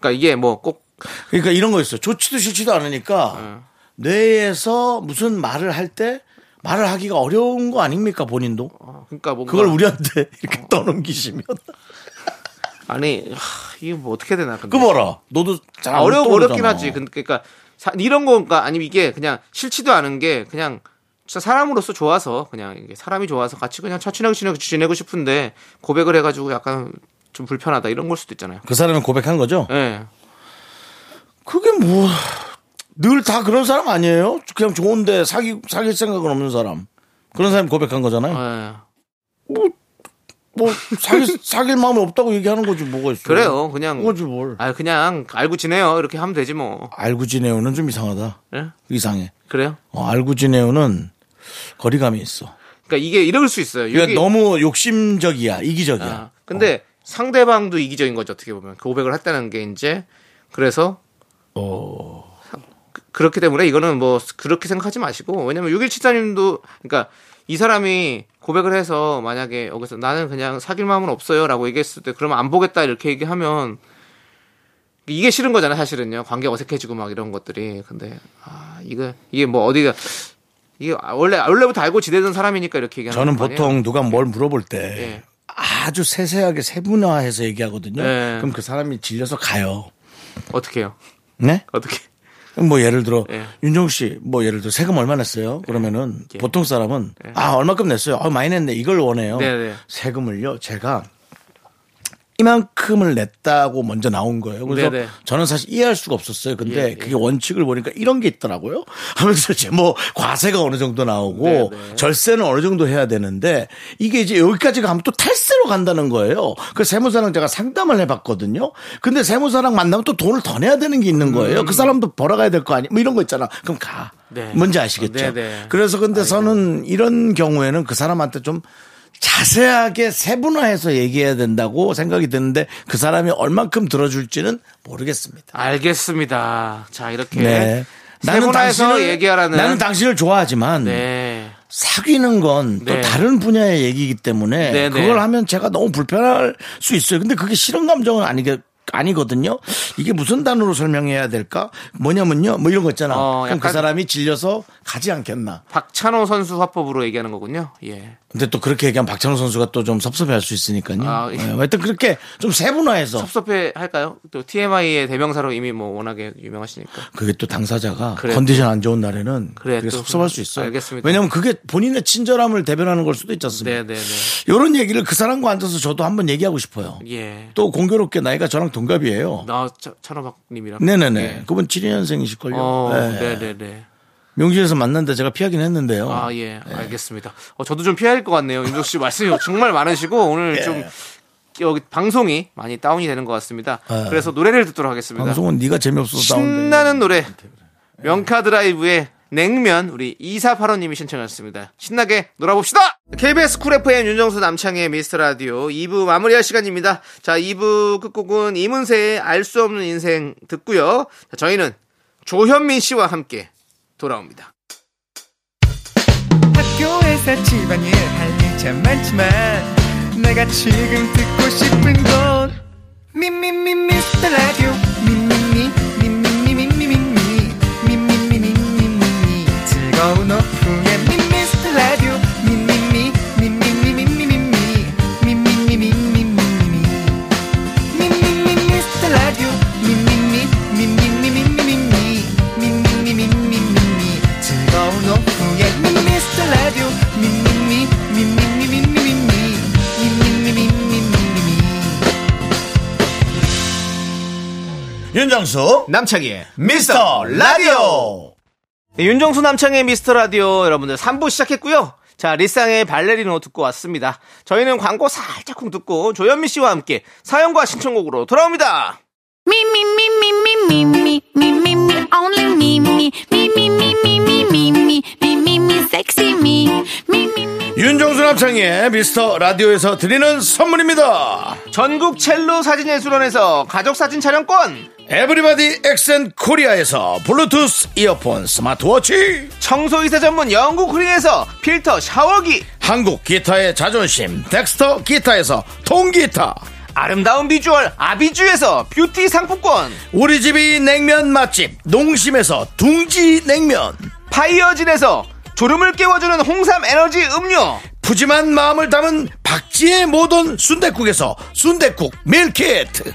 그러니까 이게 뭐 꼭 그러니까 이런 거 있어요. 좋지도 싫지도 않으니까 뇌에서 무슨 말을 할 때 말을 하기가 어려운 거 아닙니까 본인도? 그러니까 뭔가 그걸 우리한테 *laughs* 이렇게 떠넘기시면 *laughs* 아니 하, 이게 뭐 어떻게 되나 근데. 그 뭐라 너도 잘 아, 어려 안 어렵긴. 하지. 근- 그러니까 사- 이런 거가 아니면 이게 그냥 싫지도 않은 게 그냥 진짜 사람으로서 좋아서 그냥 사람이 좋아서 같이 그냥 친하게 지내고 지내고 싶은데 고백을 해가지고 약간 좀 불편하다 이런 걸 수도 있잖아요. 그 사람은 고백한 거죠? 예. 그게 뭐 늘 다 그런 사람 아니에요? 그냥 좋은데 사기 사귈 생각은 없는 사람 그런 사람이 고백한 거잖아요. 예. 뭐 사귈 사귈 마음이 없다고 얘기하는 거지 뭐가 있어? 그래요. 그냥 그거지 뭘? 아 그냥 알고 지내요. 이렇게 하면 되지 뭐. 알고 지내요는 좀 이상하다. 예? 이상해. 그래요? 어, 알고 지내요는 거리감이 있어. 그러니까 이게 이럴 수 있어요. 이게- 너무 욕심적이야, 이기적이야. 아, 근데 상대방도 이기적인 거죠 어떻게 보면 고백을 했다는 게 이제 그래서 어. 그- 그렇기 때문에 이거는 뭐 그렇게 생각하지 마시고 왜냐면 6174님도 그러니까 이 사람이 고백을 해서 만약에 여기서 나는 그냥 사귈 마음은 없어요라고 얘기했을 때 그러면 안 보겠다 이렇게 얘기하면 이게 싫은 거잖아요 사실은요 관계 어색해지고 막 이런 것들이 근데 아 이거 이게 뭐 어디가 이게 원래 원래부터 알고 지내던 사람이니까 이렇게 얘기하는 저는? 보통 누가 뭘 물어볼 때 예. 아주 세세하게 세분화해서 얘기하거든요. 네. 그럼 그 사람이 질려서 가요. 어떻게 해요 네? 어떻게 뭐 예를 들어 예. 윤종 씨뭐 예를 들어 세금 얼마 냈어요? 그러면은 예. 보통 사람은 아 얼마큼 냈어요? 아 많이 냈네 이걸 원해요. 네, 네. 세금을요 제가 이만큼을 냈다고 먼저 나온 거예요. 그래서 네, 네. 저는 사실 이해할 수가 없었어요. 근데 예, 예. 그게 원칙을 보니까 이런 게 있더라고요. *laughs* 하면서 이제 뭐 과세가 어느 정도 나오고 네, 네. 절세는 어느 정도 해야 되는데 이게 이제 여기까지 가면 또 탈세로 간다는 거예요. 그 세무사랑 제가 상담을 해봤거든요. 근데 세무사랑 만나면 또 돈을 더 내야 되는 게 있는 거예요. 그 사람도 벌어가야 될 거 아니? 뭐 이런 거 있잖아. 그럼 가. 네. 뭔지 아시겠죠? 네, 네. 그래서 근데 저는 이런 경우에는 그 사람한테 좀 자세하게 세분화해서 얘기해야 된다고 생각이 드는데 그 사람이 얼만큼 들어줄지는 모르겠습니다. 알겠습니다. 자 이렇게 네. 세분화해서 얘기하라는 나는 당신을 좋아하지만 네. 사귀는 건또 네. 다른 분야의 얘기이기 때문에 네, 네. 그걸 하면 제가 너무 불편할 수 있어요. 근데 그게 싫은 감정은 아니게 아니거든요. 이게 무슨 단어로 설명해야 될까? 뭐냐면요. 뭐 이런 거 있잖아. 어, 그럼 그 사람이 질려서 가지 않겠나. 박찬호 선수 화법으로 얘기하는 거군요. 예. 근데 또 그렇게 얘기하면 박찬호 선수가 또 좀 섭섭해할 수 있으니까요. 아, 예. 네, 하여튼 그렇게 좀 세분화해서 섭섭해 할까요? 또 TMI의 대명사로 이미 뭐 워낙에 유명하시니까. 그게 또 당사자가 그래, 컨디션 안 좋은 날에는 그래, 또 섭섭할 수 있어요. 알겠습니다. 왜냐하면 그게 본인의 친절함을 대변하는 걸 수도 있지 않습니까? 네, 네, 네. 이런 얘기를 그 사람과 앉아서 저도 한번 얘기하고 싶어요. 예. 또 공교롭게 나이가 저랑 동갑이에요. 나 차- 찬호박님이랑. 네네네. 예. 그분 72년생이실걸요. 어, 네. 네, 네, 네. 명지에서 만났는데 제가 피하긴 했는데요. 아, 예. 알겠습니다. 어, 저도 좀 피해야 할 것 같네요. 윤석 씨 말씀이 *laughs* 정말 많으시고 오늘 예. 좀 여기 방송이 많이 다운이 되는 것 같습니다. 아. 그래서 노래를 듣도록 하겠습니다. 방송은 네가 재미없어서 다운돼. 신나는 노래 명카드라이브의 냉면 우리 2485님이 신청하셨습니다. 신나게 놀아봅시다. KBS 쿨 FM 윤정수 남창희의 미스터 라디오 2부 마무리할 시간입니다. 자 2부 끝곡은 이문세의 알 수 없는 인생 듣고요. 자, 저희는 조현민 씨와 함께 돌아옵니다. 학교에서 집안일 할일참 많지만 내가 지금 듣고 싶은 건 미미미 미스터 라디오 윤정수 남창희의 미스터 라디오 윤정수 남창희의 미스터 라디오 여러분들 3부 시작했고요. 자, 리쌍의 발레리노 듣고 왔습니다. 저희는 광고 살짝쿵 듣고 조현민 씨와 함께 사연과 신청곡으로 돌아옵니다. 윤정수 남창희의 미스터 라디오에서 드리는 선물입니다. 전국 첼로 사진예술원에서 가족사진 촬영권. 에브리바디 엑센 코리아에서 블루투스 이어폰 스마트워치. 청소이사 전문 영구크린에서 필터 샤워기. 한국 기타의 자존심 덱스터 기타에서 통기타. 아름다운 비주얼 아비주에서 뷰티 상품권. 우리 집이 냉면 맛집 농심에서 둥지 냉면. 파이어진에서 졸음을 깨워주는 홍삼 에너지 음료. 푸짐한 마음을 담은 박지의 모던 순댓국에서 순댓국 밀키트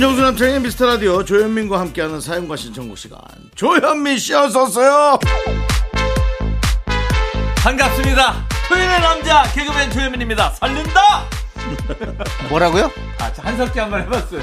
윤정수 남창의 미스터 라디오 조현민과 함께하는 사연과 신청곡 시간 조현민 씨 어서 오세요 반갑습니다. 토요일의 남자 개그맨 조현민입니다. 설렌다. *laughs* 뭐라고요? 아, 저 한석기 한 번 해봤어요.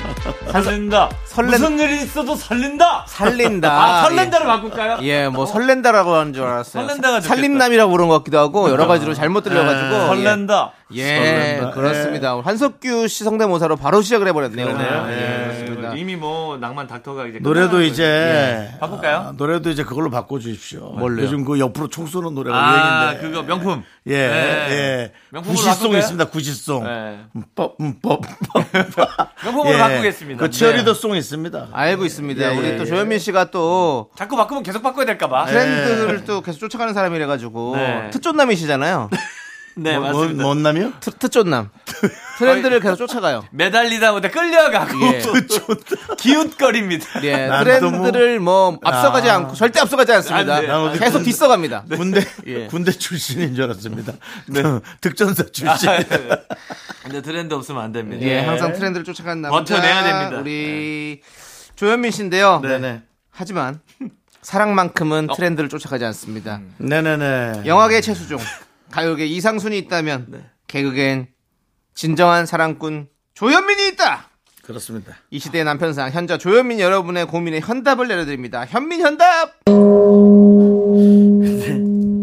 설렌다. 설렌- 무슨 일이 있어도 설렌다. 살린다 *laughs* 아, 설렌다로 바꿀까요? 예, 뭐 설렌다라고 하는 줄 알았어요. 설렌다가 좋겠다. 살림남이라고 부른 것 같기도 하고 여러 가지로 잘못 들려가지고 네, 설렌다. 예, 설렌다. 그렇습니다. 한석규 씨 성대모사로 바로 시작을 해버렸네요. 그러네요. 예, 예, 그렇습니다. 이미 뭐 낭만 닥터가 이제 노래도 이제 예. 바꿀까요? 아, 노래도 이제 그걸로 바꿔 주십시오 뭘로요? 요즘 그 옆으로 총 쏘는 노래가 아, 유행인데 그거 명품. 예, 네. 예. 명품으로 구시송? 있습니다. 구시송. 네. 음, 법, 음, 법, 법. *laughs* 명품으로 바꾸겠습니다. 그 치어리더 송 있습니다. 알고 있습니다. 예, 우리 예, 또 예. 조현민 씨가 또 자꾸 바꾸면 계속 바꿔야 될까 봐. 트렌드를 또 계속 쫓아가는 사람이라 가지고 네. 특존남이시잖아요. *laughs* 네, 뭐, 맞습니다. 뭔 남이요? 트, 특존남. *laughs* 트렌드를 계속 쫓아가요. 매달리다 보다 끌려가고 예. 기웃거립니다. 예, 난 트렌드를 뭐 앞서가지 아. 않고 절대 앞서가지 않습니다. 안 돼. 계속 군- 뒤서갑니다. 군대, 예. 군대 출신인 줄 알았습니다. 득전사 출신. 아, 네. 근데 트렌드 없으면 안 됩니다. 예, 항상 트렌드를 쫓아가는 남자. 버텨내야 됩니다. 우리 조현민 씨인데요. 네네. 하지만 사랑만큼은 트렌드를 쫓아가지 않습니다. 네네네. 영화계 최수종, 가요계 이상순이 있다면 개그계엔 진정한 사랑꾼 조현민이 있다. 그렇습니다. 이 시대의 남편상 현자 조현민 여러분의 고민에 현답을 내려드립니다. 현민 현답.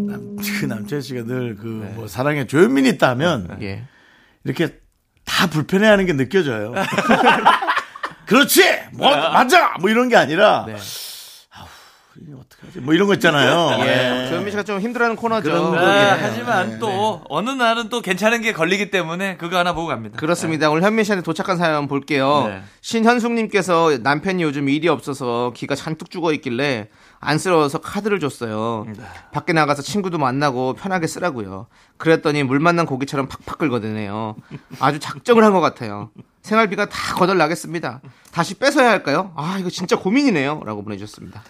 남, 그 남철 씨가 늘 그 뭐 사랑에 조현민이 있다 하면 예. 이렇게 다 불편해하는 게 느껴져요. *laughs* 그렇지, 뭐 맞아, 뭐 이런 게 아니라 네. 어떡하지, 뭐 이런 거 있잖아요. *laughs* 예. 예. 조현민 씨가 좀 힘들어하는 코너죠. 아, 예. 하지만 또 어느 날은 또 괜찮은 게 걸리기 때문에 그거 하나 보고 갑니다. 그렇습니다. 오늘 현민 씨한테 도착한 사연 볼게요. 네. 신현숙님께서 남편이 요즘 일이 없어서 기가 잔뜩 죽어 있길래 안쓰러워서 카드를 줬어요. 밖에 나가서 친구도 만나고 편하게 쓰라고요. 그랬더니 물 만난 고기처럼 팍팍 긁어대네요. 아주 작정을 한 것 같아요. 생활비가 다 거덜 나겠습니다. 다시 뺏어야 할까요? 아 이거 진짜 고민이네요. 라고 보내주셨습니다.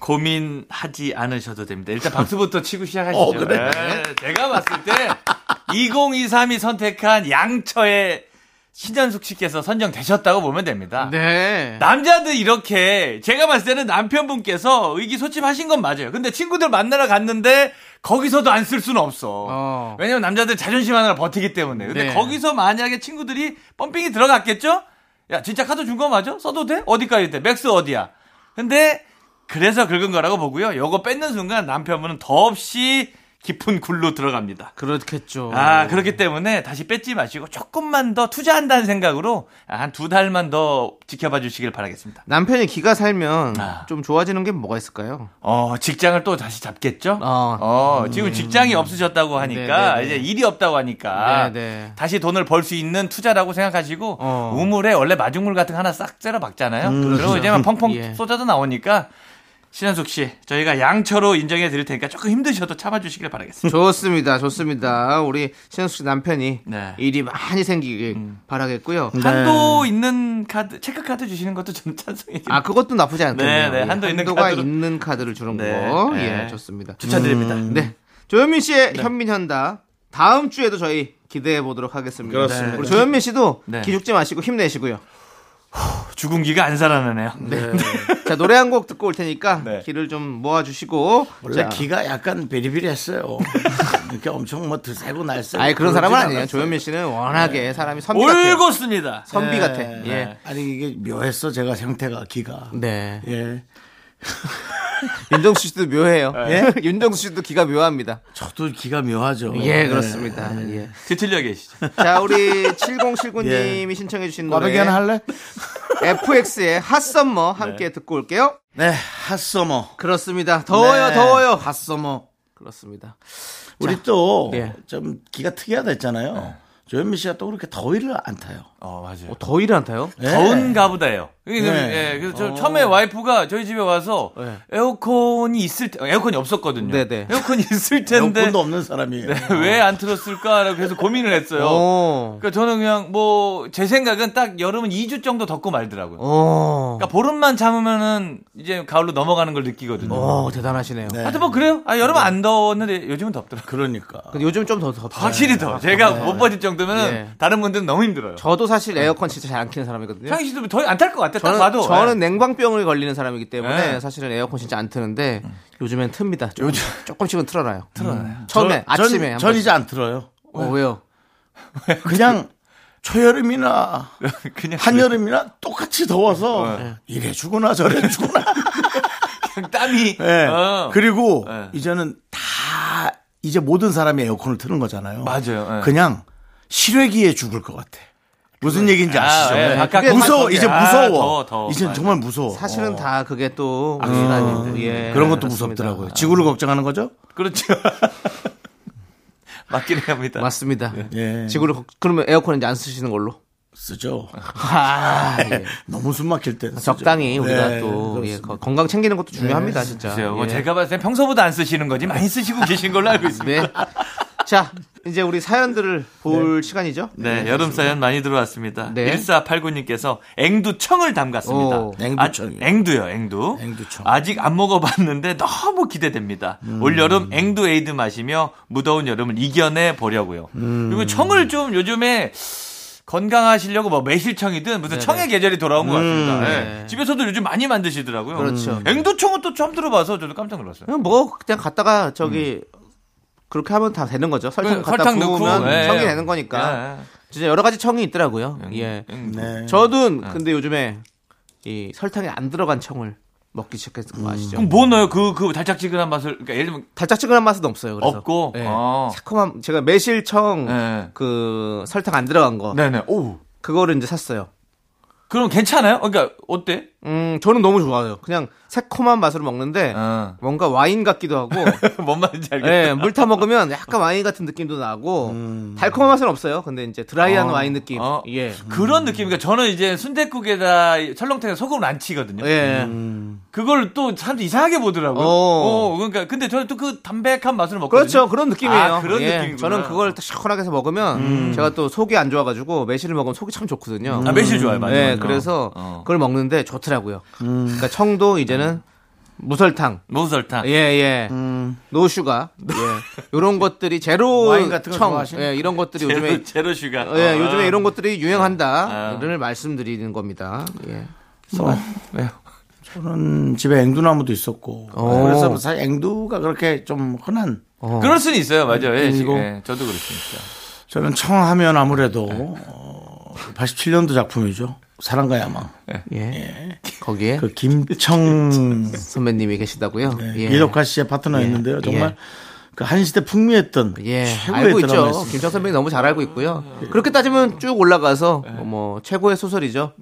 고민하지 않으셔도 됩니다. 일단 박수부터 치고 시작하시죠. 어, 그래? 네, 제가 봤을 때 2023이 선택한 양처의 신현숙 씨께서 선정되셨다고 보면 됩니다. 네. 남자들 이렇게 제가 봤을 때는 남편분께서 의기소침하신 건 맞아요. 근데 친구들 만나러 갔는데 거기서도 안 쓸 수는 없어. 어. 왜냐면 남자들 자존심 하나를 버티기 때문에. 근데 네. 거기서 만약에 친구들이 펌핑이 들어갔겠죠? 야 진짜 카드 준 거 맞아? 써도 돼? 어디까지 돼? max 어디야? 근데 그래서 긁은 거라고 보고요. 요거 뺏는 순간 남편분은 더없이 깊은 굴로 들어갑니다. 그렇겠죠. 아, 그렇기 때문에 다시 뺏지 마시고 조금만 더 투자한다는 생각으로 한 두 달만 더 지켜봐 주시길 바라겠습니다. 남편이 기가 살면 아. 좀 좋아지는 게 뭐가 있을까요? 어, 직장을 또 다시 잡겠죠? 어. 어, 지금 직장이 없으셨다고 하니까, 네, 네, 네. 이제 일이 없다고 하니까, 네, 네. 다시 돈을 벌 수 있는 투자라고 생각하시고, 어. 우물에 원래 마중물 같은 거 하나 싹 째려 박잖아요. 그리고 그렇죠. 이제만 펑펑 *laughs* 예. 쏟아도 나오니까, 신현숙 씨, 저희가 양처로 인정해 드릴 테니까 조금 힘드셔도 참아주시길 바라겠습니다. 좋습니다. 좋습니다. 우리 신현수 씨 남편이 네. 일이 많이 생기길 바라겠고요. 한도 있는 카드, 체크 카드 주시는 것도 좀 찬성해요. 아, 그것도 나쁘지 않겠네요. 네, 네. 예, 한도 있는 한도가 카드로- 있는 카드를 주는 네, 거. 네. 예, 좋습니다. 추천드립니다. 네. 조현민 씨의 현민현다. 다음 주에도 저희 기대해 보도록 하겠습니다. 그렇습니다. 우리 조현민 씨도 네. 기죽지 마시고 힘내시고요. 죽은 기가 안 살아나네요. 자, 노래 한 곡 듣고 올 테니까 네. 기를 좀 모아주시고. 원래 자, 기가 약간 베리베리했어요. 이렇게 엄청 뭐 드세고 날쌔고. 아니, 그런 사람은 아니에요. 조현민 씨는 워낙에 사람이 선비 같아요. 올곧습니다. 선비 예. 같아. 예. 아니 이게 묘했어 제가 형태가 기가. 네. 예. *laughs* 윤정수 씨도 묘해요. 예? 윤정수 씨도 기가 묘합니다. 저도 기가 묘하죠. 예, 그렇습니다. 예. 뒤틀려 계시죠. 자, 우리 7079님이 신청해주신 노래. 꽈배기 하나 할래? FX의 핫썸머 함께 듣고 올게요. 네, Hot Summer. 그렇습니다. 더워요, 네, 더워요. Hot Summer. 그렇습니다. 우리 또 예. 좀 기가 특이하다 했잖아요. 조현민 씨가 또 그렇게 더위를 안 타요. 어, 맞아요. 어, 더위를 안 타요? 예. 더운가 보다예요. 이게 네. 예, 그래서 저 처음에 와이프가 저희 집에 와서 네. 에어컨이 있을 때 에어컨이 없었거든요. 네네. 에어컨이 있을 텐데 에어컨도 없는 사람이에요. 왜안 틀었을까라고 계속 고민을 했어요. 어. 그러니까 저는 그냥 뭐 제 생각은 딱 여름은 2주 정도 덥고 말더라고요. 어. 그러니까 보름만 참으면은 이제 가을로 넘어가는 걸 느끼거든요. 어, 대단하시네요. 네. 하여튼 뭐 그래요. 아, 여름 안 더웠는데 요즘은 덥더라고요. 그러니까. 근데 요즘 좀 더 덥다. 확실히 더. 제가 못 버틸 정도면은 네. 다른 분들은 너무 힘들어요. 저도 사실 에어컨 진짜 잘 안 키는 사람이거든요. 창희 씨도 더위 안탈 것 같아. 딱 저는, 봐도. 저는 네. 냉방병을 걸리는 사람이기 때문에 네. 사실은 에어컨 진짜 안 트는데 요즘엔 틉니다. 조금, 조금씩은 틀어놔요. 틀어놔요. 처음에 저- 아침에 전, 한전 번. 이제 안 틀어요. 어, 왜요? *laughs* 그냥 초여름이나 *laughs* 그냥 한여름이나 똑같이 더워서 네. 이래 주구나 저래. *laughs* 그냥 땀이. 예. 어. 그리고 네. 이제는 다 이제 모든 사람이 에어컨을 트는 거잖아요. 맞아요. 예. 그냥 실외기에 죽을 것 같아. 무슨 얘기인지 아, 아시죠? 예, 네. 바깥 그게 무서워. 공기. 이제 아, 무서워. 더워, 더워. 이제 맞아. 정말 무서워. 사실은 어. 다 그게 또 악순환인데. 예. 그런 것도 그렇습니다. 무섭더라고요. 지구를 걱정하는 거죠? 그렇죠. *laughs* 맞긴 합니다. 맞습니다. 예. 지구를 걱- 그러면 에어컨 이제 안 쓰시는 걸로. 쓰죠. 아, *laughs* 예. 너무 숨 막힐 때. 적당히 우리가 네, 또 예, 건강 챙기는 것도 중요합니다, 진짜. 글쎄요. 뭐 예. 제가 봤을 땐 평소보다 안 쓰시는 거지 많이 쓰시고 계신 걸로 알고 있습니다. 네. 자, 이제 우리 사연들을 볼 시간이죠? 네, 여름 사연 많이 들어왔습니다. 네. 1489님께서 앵두청을 담갔습니다. 오, 앵두청이요. 아, 앵두요, 앵두. 앵두청. 아직 안 먹어봤는데 너무 기대됩니다. 음. 올 여름 앵두 에이드 마시며 무더운 여름을 이겨내 보려고요. 음. 그리고 청을 좀 요즘에 건강하시려고 뭐 매실청이든 무슨 청의 계절이 돌아온 것 같습니다. 음. 예. 네. 집에서도 요즘 많이 만드시더라고요. 그렇죠. 앵두청은 또 처음 들어봐서 저도 깜짝 놀랐어요. 그냥 뭐 그냥 갖다가 저기 그렇게 하면 다 되는 거죠. 설탕 그 갖다 설탕 넣고, 부으면 예. 청이 되는 거니까. 예. 진짜 여러 가지 청이 있더라고요. 예. 앵두. 네. 저도 근데 요즘에 이 설탕이 안 들어간 청을 먹기 시작했던 거 아시죠? 그럼 뭐 넣어요? 그, 그 달짝지근한 맛을, 그러니까 예를 들면 달짝지근한 맛은 없어요. 그래서. 없고, 예. 어. 새콤한 제가 매실청 네. 그 설탕 안 들어간 거 네네. 오. 그거를 이제 샀어요. 그럼 괜찮아요? 그러니까 어때? 음 저는 너무 좋아요. 그냥 새콤한 맛으로 먹는데 어. 뭔가 와인 같기도 하고 *laughs* 뭔 말인지 알겠다. 예, 물타 먹으면 약간 와인 같은 느낌도 나고 달콤한 맛은 없어요. 근데 이제 드라이한 어. 와인 느낌. 어. 예. 그런 느낌이니까 저는 이제 순대국에다 설렁탕에 소금을 안 치거든요. 예. 그걸 또 사람들이 이상하게 보더라고요. 어. 어, 그러니까 근데 저는 또 그 담백한 맛을 먹거든요. 그렇죠. 그런 느낌이에요. 아, 그런 예, 느낌이구나. 저는 그걸 딱 시원하게 해서 먹으면 제가 또 속이 안 좋아 가지고 매실을 먹으면 속이 참 좋거든요. 아, 매실 좋아요, 맞아요. 예, 맞아요. 그래서 어. 그걸 먹는데 좋더라고요. 그러니까 청도 이제는 무설탕. 무설탕. 예, 예. no sugar. 예. 요런 것들이 제로 와인 같은 거 청. 예, 이런 것들이 제로, 요즘에 zero sugar. 예, 어. 요즘에 이런 것들이 유행한다를 아. 말씀드리는 겁니다. 예. 뭐, 왜요? 저는 집에 앵두나무도 있었고 오. 그래서 사실 앵두가 그렇게 좀 흔한 그럴 수는 있어요. 맞아요. 예, 그리고- 예, 저도 그렇습니다. 저는 청하면 아무래도 어, 87년도 작품이죠. 사랑과 야망. 예. 거기에 그 김청 *laughs* 선배님이 계시다고요? 예. 이덕화 씨의 파트너였는데요. 정말 그 한 시대 풍미했던 예, 최고의 알고 있죠. 김청 선배님 너무 잘 알고 있고요. 그렇게 따지면 쭉 올라가서 뭐 최고의 소설이죠.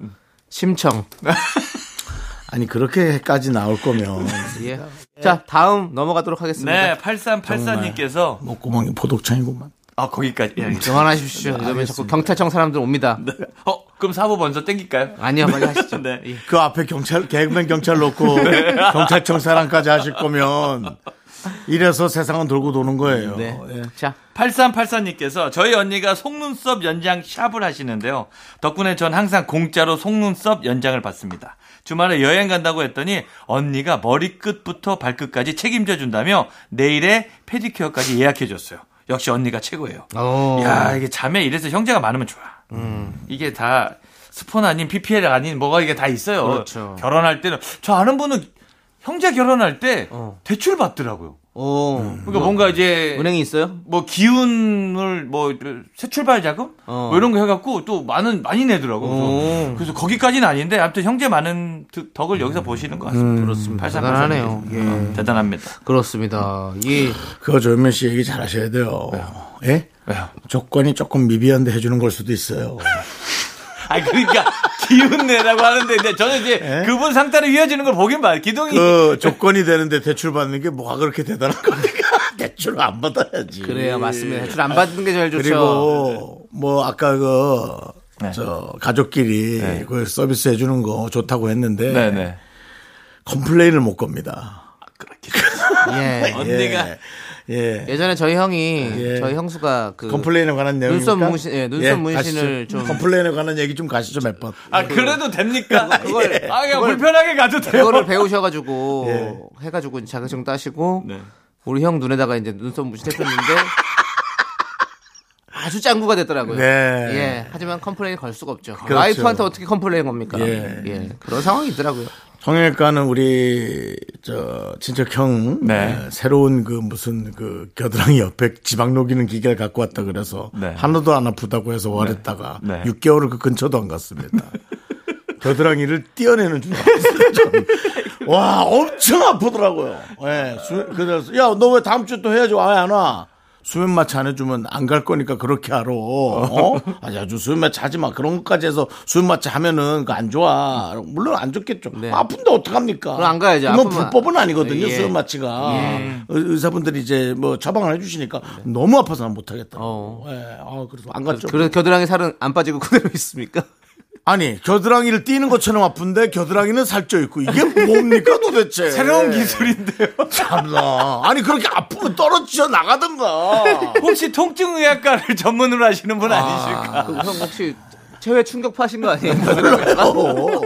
심청. *laughs* 아니 그렇게까지 나올 거면 *laughs* 예. 자, 다음 넘어가도록 하겠습니다. 네, 8384님께서 목구멍이 포독창이구만. 아, 거기까지. 예. 그만하십시오. 이러면 자꾸 경찰청 사람들 옵니다. 어, 그럼 사부 먼저 땡길까요? 아니요, 빨리 하시죠. 네. 예. 그 앞에 경찰 개그맨 경찰 놓고 *laughs* 경찰청 사람까지 하실 거면 이래서 세상은 돌고 도는 거예요. 네. 예. 자, 8384님께서 저희 언니가 속눈썹 연장 샵을 하시는데요. 덕분에 전 항상 공짜로 속눈썹 연장을 받습니다. 주말에 여행 간다고 했더니 언니가 머리끝부터 발끝까지 책임져 준다며 내일에 페디큐어까지 예약해 줬어요. 역시 언니가 최고예요. 어. 야, 이게 자매 이래서 형제가 많으면 좋아. 이게 다 스폰 아닌 PPL 아닌 뭐가 이게 다 있어요. 그렇죠. 결혼할 때는 저 아는 분은 형제 결혼할 때 어. 대출 받더라고요. 오. 그러니까 뭔가 이제 은행이 있어요? 뭐 기운을 뭐 새 출발 자금 어. 뭐 이런 거 해갖고 또 많은 많이 내더라고. 오. 그래서, 그래서 거기까지는 아닌데 아무튼 형제 많은 득- 덕을 여기서 보시는 것 같습니다. 그렇습니다. 대단하네요. 예. 대단합니다. 그렇습니다. 이 그거 조현민 씨 얘기 잘 하셔야 돼요. 예? 왜요? 조건이 조금 미비한데 해주는 걸 수도 있어요. *laughs* 아니 그러니까 기운 내라고 하는데 근데 저는 이제 그분 상태로 이어지는 걸 보긴 봐요. 기둥이 그 조건이 되는데 대출 받는 게 뭐가 그렇게 대단한 겁니까? *laughs* 대출을 안 받아야지. 그래요, 맞습니다. 대출 안 받는 게 제일 좋죠. 그리고 뭐 아까 그, 네. 저, 가족끼리 그 서비스 해주는 거 좋다고 했는데. 네 네. 컴플레인을 못 겁니다. *laughs* 예. 언니가 예. 예. 예전에 저희 형이 예. 저희 형수가 그 complain에 관한 내용. 눈썹 문신, 예, 눈썹 문신을 가시죠. 좀- complain에 관한 얘기 좀 가시죠 몇 번. 아 그래도 됩니까? 그걸- 아 그냥 그걸- 불편하게 가도 돼요. 그거를 배우셔가지고 예. 해가지고 자격증 따시고 네. 우리 형 눈에다가 이제 눈썹 문신 했었는데 아주 짱구가 됐더라고요. 네. 예. 하지만 complain 걸 수가 없죠. 그렇죠. 와이프한테 어떻게 complain 겁니까? 예. 예. 그런 상황이 있더라고요. 성형외과는 우리 저 친척 형 네. 에, 새로운 그 무슨 그 겨드랑이 옆에 지방 녹이는 기계를 갖고 왔다 그래서 네. 하나도 안 아프다고 해서 월했다가 네. 6개월을 그 근처도 안 갔습니다. *laughs* 겨드랑이를 떼어내는 줄 알았어요. 와 엄청 아프더라고요. 예, 수- 그래서 야 너 왜 다음 주에 또 해야지 왜 안 와? 수면 마취 안 해주면 안 갈 거니까 그렇게 하러. 어? *laughs* 아니, 아주 수면 마취 하지 마. 그런 것까지 해서 수면 마취 하면은 그안 좋아. 물론 안 좋겠죠. 네. 아픈데 어떡합니까? 그럼 안 가야죠. 그건 아프면- 불법은 아니거든요. 예. 수면 마취가. 의- 의사분들이 이제 뭐 처방을 해주시니까 너무 아파서 난 못하겠다. 어. 예. 아, 그래서 안 갔죠. 그래서 겨드랑이 살은 안 빠지고 그대로 있습니까? 아니, 겨드랑이를 띄는 것처럼 아픈데 겨드랑이는 살쪄 있고 이게 뭡니까 도대체? 새로운 기술인데요. 참나. 아니, 그렇게 아프면 떨어져 나가든가. 혹시 통증의학과를 전문으로 하시는 분 아 니실까? 그형 혹시 체외 충격 파신 거 아니에요? 어.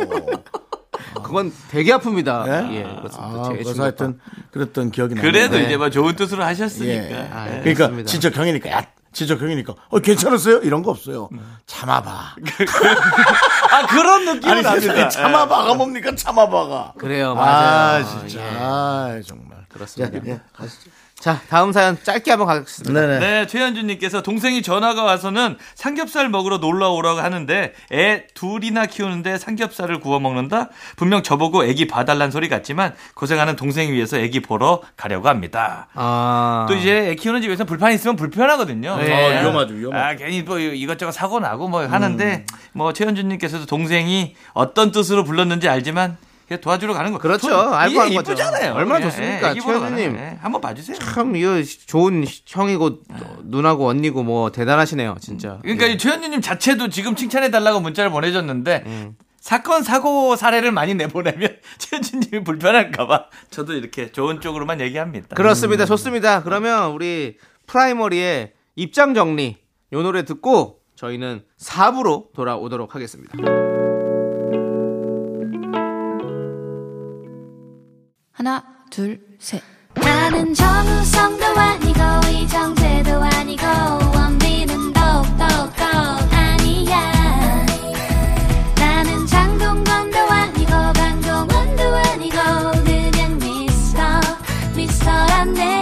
그건 되게 아픕니다. 예? 예, 그렇습니다. 아, 그래서. 하여튼 그랬던 기억이 나요. 그래도 네. 이제 뭐 좋은 뜻으로 하셨으니까. 예. 아, 예. 그러니까. 친척 형이니까 야 친척 형이니까 어 괜찮았어요 이런 거 없어요 참아봐 아 그런 느낌은 아니 납니다. 세상에 참아봐가 뭡니까 참아봐가 그래요, 아 맞아요. 진짜 예. 아 정말 그렇습니다. 예, 예, 가시죠. 자, 다음 사연 짧게 한번 가겠습니다. 네네 네, 최현주님께서 동생이 전화가 와서는 삼겹살 먹으러 놀러 오라고 하는데 애 둘이나 키우는데 삼겹살을 구워 먹는다? 분명 저보고 애기 봐달란 소리 같지만 고생하는 동생 위해서 애기 보러 가려고 합니다. 아. 또 이제 애 키우는 집에서 불판 있으면 불편하거든요. 네. 어, 위험하죠, 위험하죠. 아, 괜히 뭐 이것저것 사고 나고 뭐 하는데 뭐 최현주님께서도 동생이 어떤 뜻으로 불렀는지 알지만 도와주러 가는 거. 그렇죠. 돈- 알고 하는 거죠. 이쁘잖아요. 얼마나 그냥, 좋습니까? 예, 최현주님. 거. 예, 한번 봐주세요. 참, 이거 좋은 형이고, 누나고, 언니고, 뭐, 대단하시네요, 진짜. 그러니까 예. 이 최현주님 자체도 지금 칭찬해 달라고 문자를 보내줬는데 사건 사고 사례를 많이 내보내면 *laughs* 최현주님이 불편할까봐 저도 이렇게 좋은 쪽으로만 얘기합니다. 그렇습니다. 좋습니다. 그러면 우리 프라이머리의 입장 정리, 요 노래 듣고 저희는 4부로 돌아오도록 하겠습니다. 하나, 둘, 셋. 나는 정우성도 아니고, 이정재도 아니고, 원빈은 더욱더 아니야. 나는 장동건도 아니고, 강동원도 아니고, 그냥 미스터, 미스터란데.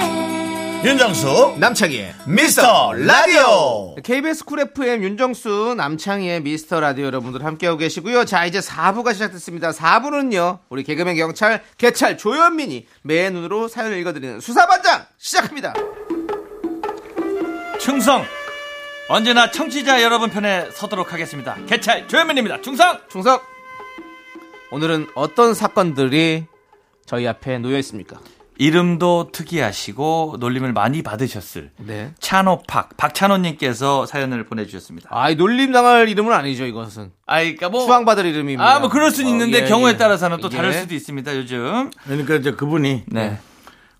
윤정수 남창희의 미스터 라디오 KBS 쿨 FM 윤정수 남창희의 미스터 라디오 여러분들 함께하고 계시고요. 자, 이제 4부가 시작됐습니다. 4부는요, 우리 개그맨 경찰, 개찰 조현민이 매의 눈으로 사연을 읽어드리는 수사반장 시작합니다. 충성 언제나 청취자 여러분 편에 서도록 하겠습니다. 개찰 조현민입니다. 충성. 충성! 오늘은 어떤 사건들이 저희 앞에 놓여 있습니까? 이름도 특이하시고 놀림을 많이 받으셨을 네. 찬호팍 박찬호님께서 사연을 보내주셨습니다. 아, 이 놀림 당할 이름은 아니죠, 이것은. 아, 그러니까 뭐 추앙받을 이름입니다. 아, 뭐 그럴 수는 어, 있는데 예, 경우에 예. 따라서는 또 다를 예. 수도 있습니다. 요즘. 그러니까 이제 그분이 네.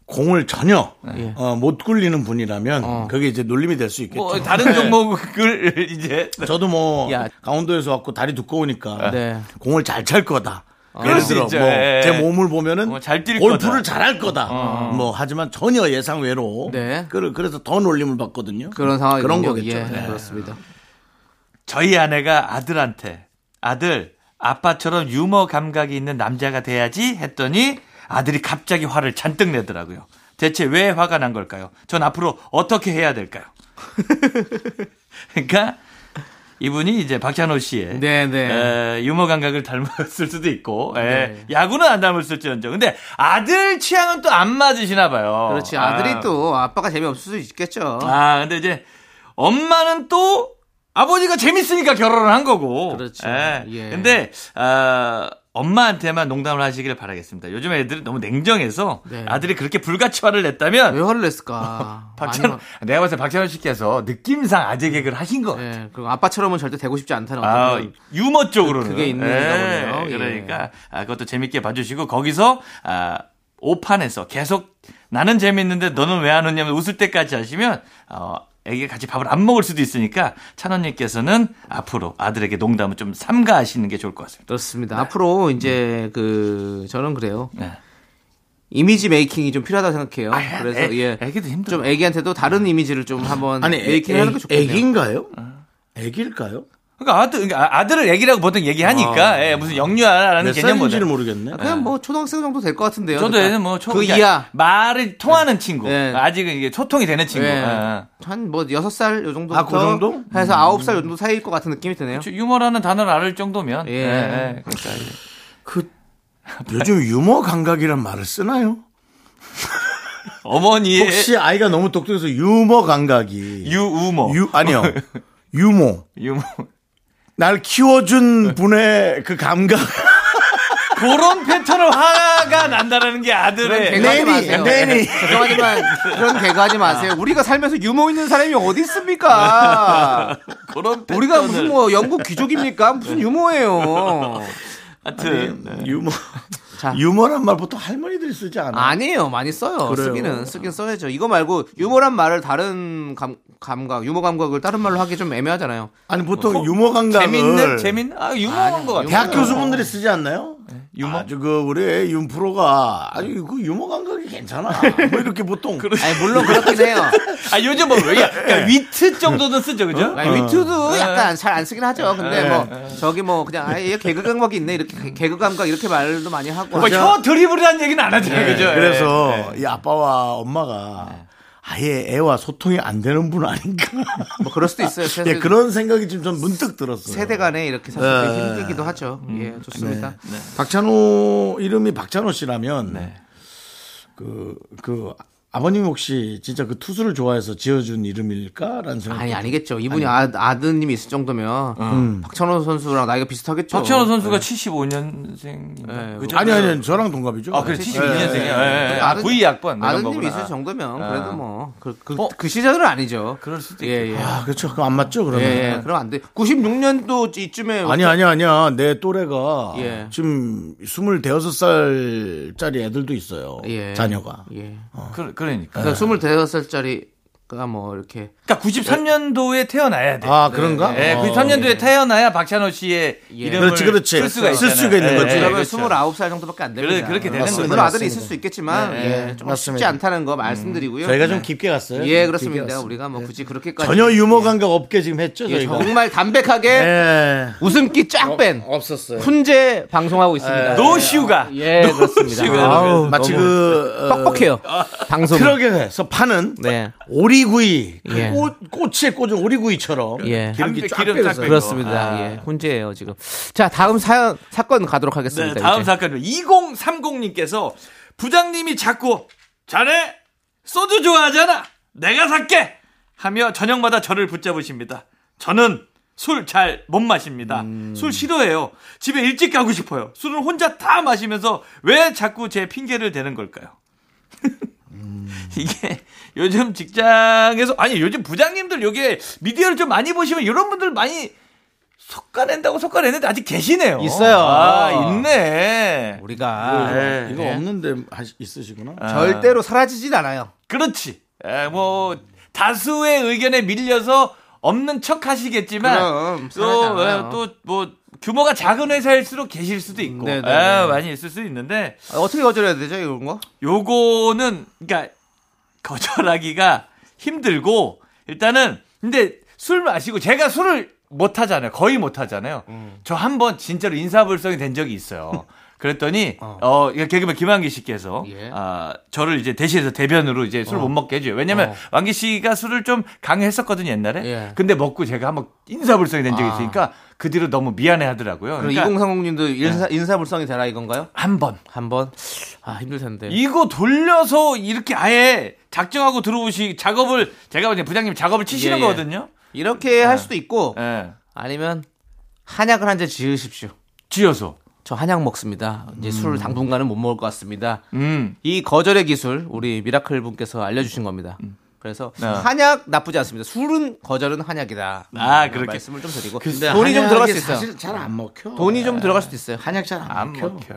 공을 전혀 예. 어, 못 굴리는 분이라면 어. 그게 이제 놀림이 될 수 있겠죠. 뭐 다른 종목을 *laughs* 이제 저도 뭐 야. 강원도에서 왔고 다리 두꺼우니까 네. 공을 잘 찰 거다. 그럴 예를 수 들어 있죠. 뭐 예. 제 몸을 보면은 어, 잘뛸 골프를. 잘할 거다. 뭐 하지만 전혀 예상 외로. 네. 그- 그래서 더 놀림을 받거든요. 그런 상황이군요. 그런 거겠죠. 예, 네. 그렇습니다. 저희 아내가 아들한테 아들, 아빠처럼 유머 감각이 있는 남자가 돼야지 했더니 아들이 갑자기 화를 잔뜩 내더라고요. 대체 왜 화가 난 걸까요? 전 앞으로 어떻게 해야 될까요? *laughs* 그러니까 이분이 이제 박찬호 씨의 네, 네. 에, 유머 감각을 닮았을 수도 있고 에, 야구는 안 닮았을지언정. 근데 아들 취향은 또 안 맞으시나 봐요. 그렇지. 아들이 아. 또 아빠가 재미없을 수 있겠죠. 아, 근데 이제 엄마는 또 아버지가 재밌으니까 결혼을 한 거고. 그렇죠. 예. 예. 근데 아, 엄마한테만 농담을 하시길 바라겠습니다. 요즘 애들은 너무 냉정해서 네. 아들이 그렇게 불같이 화를 냈다면 왜 화를 냈을까? *laughs* 많이 내가 봤을 때 박찬호 씨께서 느낌상 아재 개그를 하신 거. 화- 예, 그리고 아빠처럼은 절대 되고 싶지 않다는 아, 어떤 유머 쪽으로는 그게 있는 건가 보네요. 예. 그러니까 아, 그것도 재밌게 봐주시고 거기서 아, 오판에서 계속 나는 재밌는데 너는 왜 안 웃냐면 웃을 때까지 하시면 어, 애기가 같이 밥을 안 먹을 수도 있으니까 찬원님께서는 앞으로 아들에게 농담을 좀 삼가하시는 게 좋을 것 같습니다. 그렇습니다. 앞으로 이제 그 저는 그래요. 네. 이미지 메이킹이 좀 필요하다고 생각해요. 그래서 애, 예. 애기도 힘들어. 좀 애기한테도 다른 이미지를 좀 한번 아니, 메이킹 애, 하는 게 좋겠네요. 애기인가요? 애기일까요? 그러니까 아들, 그러니까 아들을 애기라고 보통 얘기하니까 예, 무슨 영유아라는 몇 개념보다. 모르겠네. 그냥 뭐 초등학생 정도 될 것 같은데요. 저도 그러니까 얘는 뭐 초, 그 그러니까 이하 말을 통하는 친구. 네. 아직은 이게 소통이 되는 친구. 예. 아. 한뭐 여섯 살요 정도 아, 그 정도? 해서 아홉 살요 정도 사이일 것 같은 느낌이 드네요. 저 유머라는 단어를 알을 정도면 예. 예, 예. 그러니까 이제 그 요즘 유머 감각이란 말을 쓰나요? *laughs* 어머니의 혹시 아이가 너무 똑똑해서 유머 감각이 유우머 유 아니요 유모 유머 *laughs* 날 키워준 분의 그 감각 그런 패턴을 화가 난다라는 게 아들의 개그하지 내니, 마세요. 내니. 죄송하지만 그런 개그하지 마세요. 우리가 살면서 유머 있는 사람이 어디 있습니까? 그런 패턴을 우리가 무슨 뭐 영국 귀족입니까? 무슨 유머예요. 하여튼 네. 유머 자. 유머란 말 보통 할머니들이 쓰지 않아. 아니에요. 많이 써요. 그래요? 쓰기는 쓰긴 써야죠. 이거 말고 유머란 말을 다른 감, 감각, 유머 감각을 다른 말로 하기 좀 애매하잖아요. 아니 보통 유머 감각을 재밌는 재밌는 아것 같아. 대학 교수분들이 쓰지 않나요? 유머? 아주 그 우리 윤 프로가 아주 그 유머 감각이 괜찮아. *laughs* 뭐 이렇게 보통 아니 물론 그렇긴 해요. *laughs* 아 요즘 뭐 왜- 그러니까 위트 정도는 쓰죠, 그죠? 아니, 위트도 네. 약간 잘 안 쓰긴 하죠. 근데 뭐 저기 뭐 그냥 아예 개그 감각이 있네 이렇게 개- 개그 감각 이렇게 말도 많이 하고. 뭐 혀 드리블이라는 얘기는 안 하잖아요, 그죠? 네, 그래서 예. 이 아빠와 엄마가 아예 애와 소통이 안 되는 분 아닌가. 뭐 그럴 수도 있어요. 예, 그런 생각이 지금 전 문득 들었어요. 세대 간에 이렇게 사실 네. 힘들기도 하죠. 예, 좋습니다. 박찬호 이름이 박찬호 씨라면 네. 그, 그 아버님 혹시 진짜 그 투수를 좋아해서 지어준 이름일까라는 생각. 아니 아니겠죠. 이분이 아, 아드님이 있을 정도면 박찬호 선수랑 나이가 비슷하겠죠. 박찬호 선수가 75년생. 네, 그죠? 아니 아니 저랑 동갑이죠. 아, 그래, 72년생이야. 예, 예, 예. 아, 아드- 92학번. 아드님이 있을 정도면 그래도 아. 뭐그 그 어? 그 시절은 아니죠. 그럴 수도 예, 예. 아 그렇죠. 그럼 안 맞죠 그러면. 예, 예. 그럼 안 돼. 96년도 이쯤에 아니 아니 아니야 내 또래가 예. 지금 25살짜리 애들도 있어요. 예. 자녀가. 예. 그, 그러니까. 그러니까 26살짜리가 뭐 이렇게 그러니까 93년도에 태어나야 돼. 아 그런가? 예, 어. 93년도에 태어나야 박찬호 씨의 예. 이름을 그렇지, 그렇지. 쓸 수가 쓸. 수가 있는 거지. 예, 그러면 그렇죠. 29살 정도밖에 안 됩니다. 그래, 그렇게 되는 물론 거죠. 아들이 맞습니다. 있을 수 있겠지만 네, 예, 좀 맞습니다. 쉽지 않다는 거 말씀드리고요. 저희가 좀 깊게 갔어요. 예, 그렇습니다. 갔습니다. 우리가 뭐 굳이 그렇게까지 전혀 유머 감각 없게 지금 했죠 예, 저희가. 정말 담백하게 예. 웃음기 쫙 뺀 없었어요. 훈제 방송하고 있습니다. 노슈가. 예, 그렇습니다. 마치 그 어, 뻑뻑해요. 방송. 트럭에서 파는 네. 오리구이 그 예. 꽃, 꽃에 꽂은 오리구이처럼 예. 기름기 쫙 기름 빼서. 그렇습니다. 아. 예. 훈제예요, 지금. 자, 다음 사연 사건 가도록 네, 하겠습니다. 다음 이제. 사건은 2030님께서 부장님이 자꾸 자네 소주 좋아하잖아. 내가 살게 하며 저녁마다 저를 붙잡으십니다. 저는 술 잘 못 마십니다. 음. 술 싫어해요. 집에 일찍 가고 싶어요. 술을 혼자 다 마시면서 왜 자꾸 제 핑계를 대는 걸까요? *laughs* *laughs* 이게 요즘 직장에서 아니 요즘 부장님들 요게 미디어를 좀 많이 보시면 이런 분들 많이 속가낸다고 속가내는데 아직 계시네요. 있어요. 아, 있네. 우리가 네. 이거 없는데 하시- 있으시구나. 절대로 사라지진 않아요. 그렇지. 에, 뭐 다수의 의견에 밀려서 없는 척 하시겠지만 그럼, 사라지지 않아요. 또또 뭐 규모가 작은 회사일수록 계실 수도 있고 네, 네, 에, 네. 많이 있을 수 있는데 아, 어떻게 거절해야 되죠, 이런 거? 요거는 그러니까 거절하기가 힘들고 일단은 근데 술 마시고 제가 술을 못 하잖아요. 거의 못 하잖아요. 저한 번 진짜로 인사불성이 된 적이 있어요. 그랬더니 *laughs* 어, 이거 개그맨 김한기 씨께서 예. 아, 저를 이제 대신해서 대변으로 이제 술못 먹게 해줘요. 왜냐면 어. 왕기 씨가 술을 좀 강요했었거든요 옛날에. 예. 근데 먹고 제가 한번 인사불성이 된 적이 아. 있으니까 그 뒤로 너무 미안해 하더라고요. 그러니까 2030님도 인사, 인사불성이 되나 이건가요? 한 번. 한 번 아 힘들 텐데. 이거 돌려서 이렇게 아예 작정하고 들어오시 작업을 제가 보기엔 부장님 작업을 치시는 예, 예. 거거든요. 이렇게 할 수도 있고 예. 아니면 한약을 한잔 지으십시오. 지어서. 저 한약 먹습니다. 이제 술 당분간은 못 먹을 것 같습니다. 음. 이 거절의 기술 우리 미라클 분께서 알려주신 겁니다. 그래서 네. 한약 나쁘지 않습니다. 술은 거절은 한약이다. 아, 그렇게. 말씀을 좀 드리고 근데 돈이 좀 들어갈 수 있어요. 사실 잘 안 먹혀. 돈이 좀 들어갈 수도 있어요. 한약 잘안안 먹혀.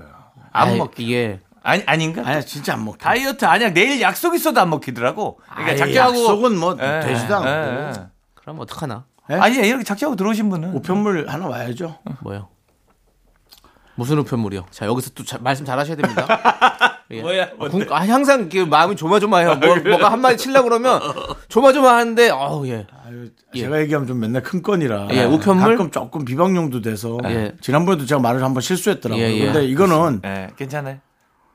안 먹혀. 이게 아니 아닌가? 아니 진짜 안 먹혀. 다이어트 아니야. 내일 약속 있어도 안 먹히더라고. 그러니까 아이, 작정하고 약속은 뭐 예, 되지도 않고. 예, 예. 그럼 어떡하나? 예? 아니 이렇게 작정하고 들어오신 분은 우편물 하나 와야죠. 뭐요? 무슨 우편물이요? 자 여기서 또 자- 말씀 잘하셔야 됩니다. *laughs* 예. 뭐야? 아, 군- 아, 항상 이렇게 마음이 조마조마해요. 뭐, *laughs* 뭐가 한마디 치려고 그러면 조마조마하는데 어우 예. 아유, 예. 제가 얘기하면 좀 맨날 큰 건이라 예, 우편물? 가끔 조금 비방용도 돼서 예. 지난번에도 제가 말을 한번 실수했더라고요. 예, 예. 근데 이거는 예, 괜찮아요.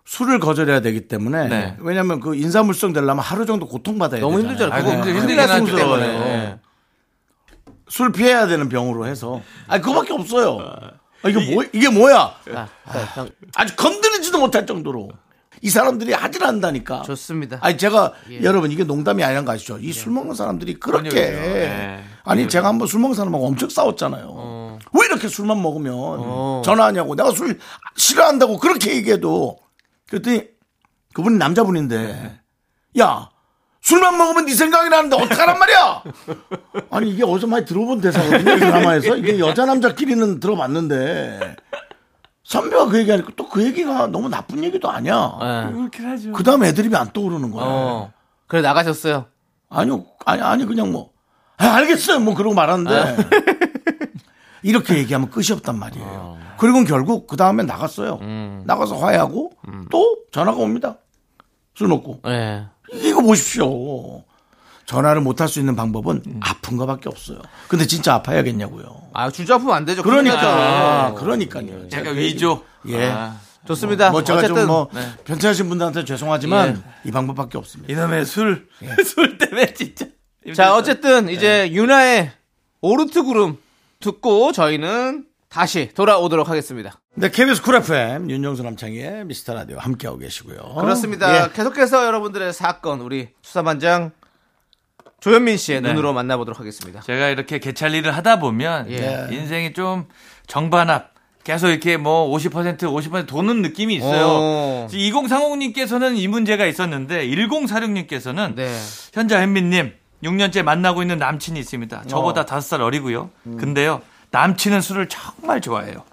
술을 거절해야 되기 때문에 네. 왜냐하면 그 인사물성 되려면 하루 정도 고통받아야 너무 되잖아요. 힘들잖아요. 그거 힘들긴 하죠. 때문에. 술 피해야 되는 병으로 해서 아니 그거밖에 없어요. 아, 이게 뭐 이게 뭐야? 아, 아, 형, 아주 건드리지도 못할 정도로 이 사람들이 하질 않다니까. 좋습니다. 아니 제가 예. 여러분 이게 농담이 아니란 거 아시죠? 이 술 먹는 사람들이 그렇게. 예. 아니 제가 한번 술 먹는 사람하고 엄청 싸웠잖아요. 왜 이렇게 술만 먹으면 전화하냐고 내가 술 싫어한다고 그렇게 얘기해도 그랬더니 그분이 남자분인데 야 술만 먹으면 네 생각이 나는데 어떡하란 말이야? 아니 이게 어디서 많이 들어본 대사거든요 드라마에서 이게 여자 남자끼리는 들어봤는데 선배가 그 얘기하니까 또 그 얘기가 너무 나쁜 얘기도 아니야. 예. 그렇긴 하죠. 그 다음 애드립이 안 떠오르는 거야. 어. 그래 나가셨어요. 아니요, 아니, 아니, 그냥 뭐, 아, 알겠어요. 뭐, 그러고 말하는데. *laughs* 이렇게 얘기하면 끝이 없단 말이에요. 그리고 결국 그 다음에 나갔어요. 나가서 화해하고 또 전화가 옵니다. 술 먹고. 예. 이거 보십시오. 전화를 못 할 수 있는 방법은 아픈 거밖에 없어요. 근데 진짜 아파야겠냐고요. 아 주저 아프면 안 되죠. 그러니까, 나죠. 그러니까요. 제가 위조. 예. 아, 좋습니다. 뭐 제가 어쨌든 좀뭐 변태하신 분들한테 죄송하지만 이 방법밖에 없습니다. 이놈의 술. *laughs* 술 때문에 진짜. *laughs* 자 어쨌든 이제 윤하의 오르트 구름 듣고 저희는 다시 돌아오도록 하겠습니다. 네, KBS 쿨 FM 윤정수 남창희의 미스터 라디오 함께하고 계시고요. 그렇습니다. 예. 계속해서 여러분들의 사건 우리 수사반장 조현민 씨의 네. 눈으로 만나보도록 하겠습니다. 제가 이렇게 개찰리를 하다 보면 예. 인생이 좀 정반합 계속 이렇게 뭐 50% 50% 도는 느낌이 있어요. 어. 2030님께서는 이 문제가 있었는데 1046님께서는 네. 현자 hen미님 6년째 만나고 있는 남친이 있습니다. 저보다 다섯 살 어리고요. 근데요 남친은 술을 정말 좋아해요.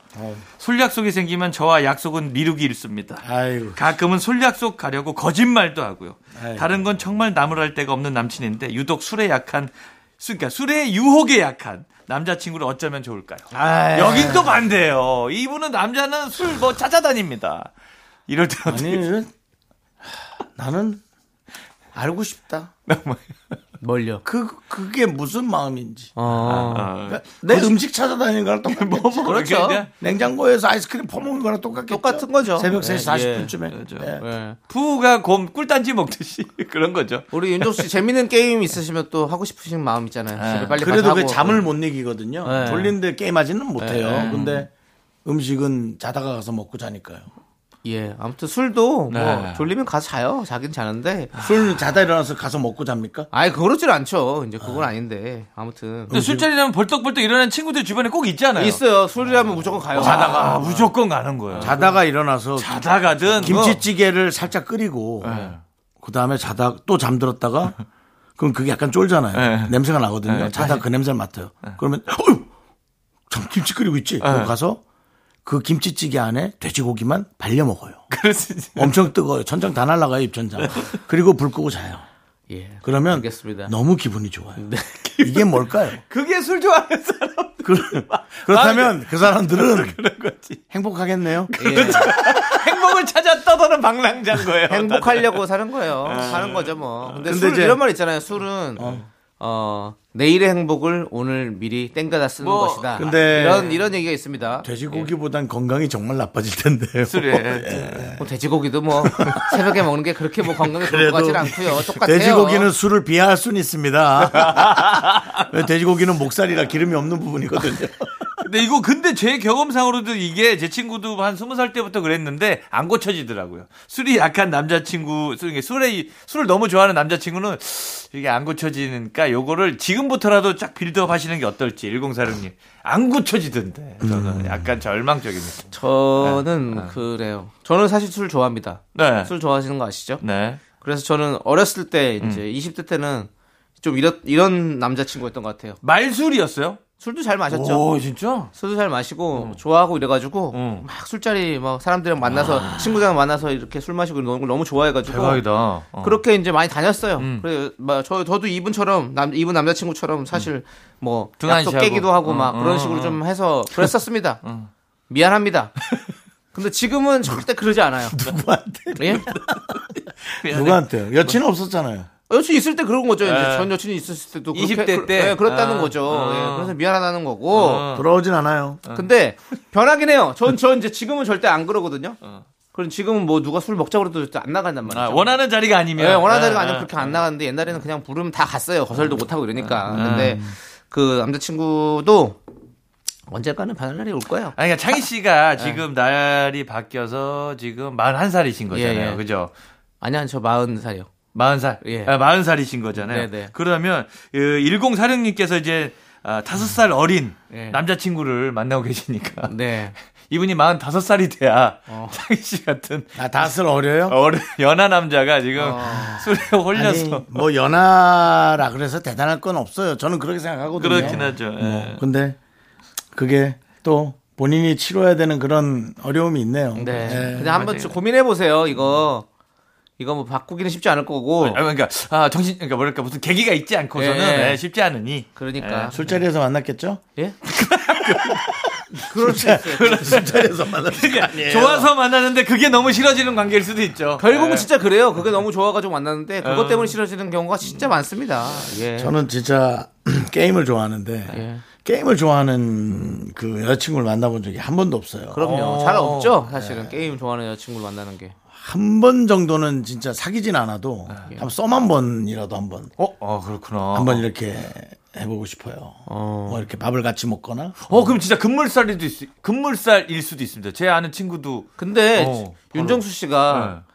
술 약속이 생기면 저와 약속은 미루기 일쑤입니다. 아이고. 가끔은 술 약속 가려고 거짓말도 하고요. 아이고. 다른 건 정말 나무랄 데가 없는 남친인데 유독 술에 약한 술- 그러니까 술의 유혹에 약한 남자친구를 어쩌면 좋을까요? 아, 여긴 또 반대예요. 이분은 남자는 술 뭐 찾아다닙니다. 이럴 때 아니, 나는 알고 싶다. *laughs* 뭘요? 그, 그게 무슨 마음인지. 어. 그러니까 내 음식 찾아다니는 거랑 똑같겠죠. 그렇죠. 그러니까 냉장고에서 아이스크림 퍼먹는 거랑 똑같겠죠. 똑같은 거죠. 새벽 네, 3시 예. 40분쯤에. 그렇죠. 예. 부부가 곰 꿀단지 먹듯이 *laughs* 그런 거죠. 우리 윤종수 씨 재밌는 게임 있으시면 또 하고 싶으신 마음 있잖아요. 네. 빨리 그래도 그. 잠을 못 이기거든요. 네. 졸린데 게임하지는 못해요. 네. 근데 음식은 자다가 가서 먹고 자니까요. 예. 아무튼 술도 뭐 네. 졸리면 가서 자요. 자긴 자는데. 술 자다 일어나서 가서 먹고 잡니까? 아예 그렇질 않죠. 이제 그건 아닌데. 아무튼 근데 술자리 나면 벌떡벌떡 일어나는 친구들 주변에 꼭 있잖아요. 있어요. 술이라면 무조건 가요. 자다가 무조건 가는 거예요. 자다가 일어나서 자다가든 뭐 김치찌개를 살짝 끓이고 그 다음에 자다 또 잠들었다가 그럼 그게 약간 쫄잖아요. 네. 냄새가 나거든요. 네, 자다 그 냄새를 맡아요. 그러면 어휴, 참 김치 끓이고 있지. 그럼 가서 그 김치찌개 안에 돼지고기만 발려 먹어요. *laughs* 있어요. 엄청 뜨거워요. 천장 다 날라가요 입천장. 그리고 불 끄고 자요. 예. 그러면 알겠습니다. 너무 기분이 좋아요. 이게 뭘까요? 그게 술 좋아하는 사람 그, 그렇다면 그 사람들은 *laughs* 그런 거지. 행복하겠네요. *laughs* 예. 행복을 찾아 떠도는 방랑자인 거예요. 행복하려고 사는 거예요. 사는 거죠 뭐. 근데, 근데 술 이런 말 있잖아요. 술은 어, 내일의 행복을 오늘 미리 땡겨다 쓰는 뭐, 것이다. 근데- 이런 이런 얘기가 있습니다. 돼지고기보단 건강이 정말 나빠질 텐데요. 술에. *laughs* 뭐 돼지고기도 뭐 새벽에 먹는 게 그렇게 뭐 건강에 좋을 것 같지는 않고요. 똑같아요. 돼지고기는 술을 비하할 수는 있습니다. *laughs* 왜 돼지고기는 목살이라 기름이 없는 부분이거든요. *laughs* 근데 이거 근데 제 경험상으로도 이게 제 친구도 한 스무 살 때부터 그랬는데 안 고쳐지더라고요. 술이 약한 남자친구, 술에 술에 술을 너무 좋아하는 남자친구는 이게 안 고쳐지니까 요거를 지금부터라도 쫙 빌드업 하시는 게 어떨지 1046님 안 고쳐지던데 저는 약간 절망적입니다. 저는 그래요. 저는 사실 술 좋아합니다. 네. 술 좋아하시는 거 아시죠? 네. 그래서 저는 어렸을 때 이제 20대 때는 좀 이런 이런 남자친구였던 것 같아요. 말술이었어요? 술도 잘 마셨죠. 오, 진짜? 술도 잘 마시고 좋아하고 이래가지고 음. 막 술자리 막 사람들이랑 만나서 친구들이랑 만나서 이렇게 술 마시고 이런 걸 너무 좋아해가지고 대박이다. 어. 그렇게 이제 많이 다녔어요. 음. 그래, 막 저, 저도 이분처럼 남 이분 남자친구처럼 사실 뭐 약속. 깨기도 하고 어, 막 어, 그런 어, 식으로 어. 좀 해서 그랬었습니다. *laughs* 미안합니다. *laughs* 근데 지금은 절대 그러지 않아요. 누구한테? 예? *laughs* 누구한테요? 여친 없었잖아요. 여친 있을 때 그런 거죠. 이제 예. 전 여친이 있었을 때도 20대 그렇게, 그- 때? 예, 그렇다는 아. 거죠. 어. 예, 그래서 미안하다는 거고. 어. 돌아오진 않아요. 근데 변하긴 해요. 전, 전 이제 지금은 절대 안 그러거든요. 그럼 지금은 뭐 누가 술 먹자고 그래도 안 나간단 말이죠. 아, 원하는 자리가 아니면. 예, 원하는 네, 자리가 아니면 네. 그렇게 안 나갔는데 옛날에는 그냥 부르면 다 갔어요. 거절도 못 하고 이러니까. 근데 그 남자친구도 언젠가는 변할 날이 올 거예요. 아니, 그러니까 창희 씨가 *laughs* 지금 날이 바뀌어서 지금 41살이신 거잖아요. 예, 예. 그죠? 아니야, 저 마흔 살이요. 40살. 예. 아, 40살이신 거잖아요. 네네. 그러면 그 1046님께서 이제 아, 5살 어린 예. 남자친구를 만나고 계시니까 네. *laughs* 이분이 45살이 돼야 어. 창희 씨 같은 아, 다슬 어려요? 어른 연하 남자가 지금 어. 술에 홀려서 아니, 뭐 연하라 그래서 대단할 건 없어요. 저는 그렇게 생각하거든요. 그렇긴 하죠. 예. 뭐, 근데 그게 또 본인이 치러야 되는 그런 어려움이 있네요. 네. 예. 그냥 한번. 고민해 보세요. 이거 이거 뭐 바꾸기는 쉽지 않을 거고. 아, 그러니까 아, 정신 그러니까 뭐랄까 무슨 계기가 있지 않고서는 예. 예, 쉽지 않으니 그러니까. 술자리에서 만났겠죠? 예? *laughs* 그럴 수 있어요. 술자리에서 만났을 거 아니에요. 좋아서 만나는데 그게 너무 싫어지는 관계일 수도 있죠. 결국은 예. 진짜 그래요. 그게 너무 좋아가지고 만났는데 그것 어. 때문에 싫어지는 경우가 진짜 많습니다. 예. 저는 진짜 *clears throat* 게임을 좋아하는데 예. 게임을 좋아하는 그 여자친구를 만나본 적이 한 번도 없어요. 그럼요. 어. 잘 없죠. 사실은 게임 좋아하는 여자친구를 만나는 게. 한 번 정도는 진짜 사귀진 않아도 예. 한썸한 번이라도 한번 어, 어 그렇구나. 한번 이렇게 해보고 싶어요. 뭐 이렇게 밥을 같이 먹거나 어, 그럼 진짜 금물살이도 있, 금물살일 수도 있습니다. 제 아는 친구도 근데 어, 윤정수 씨가 네.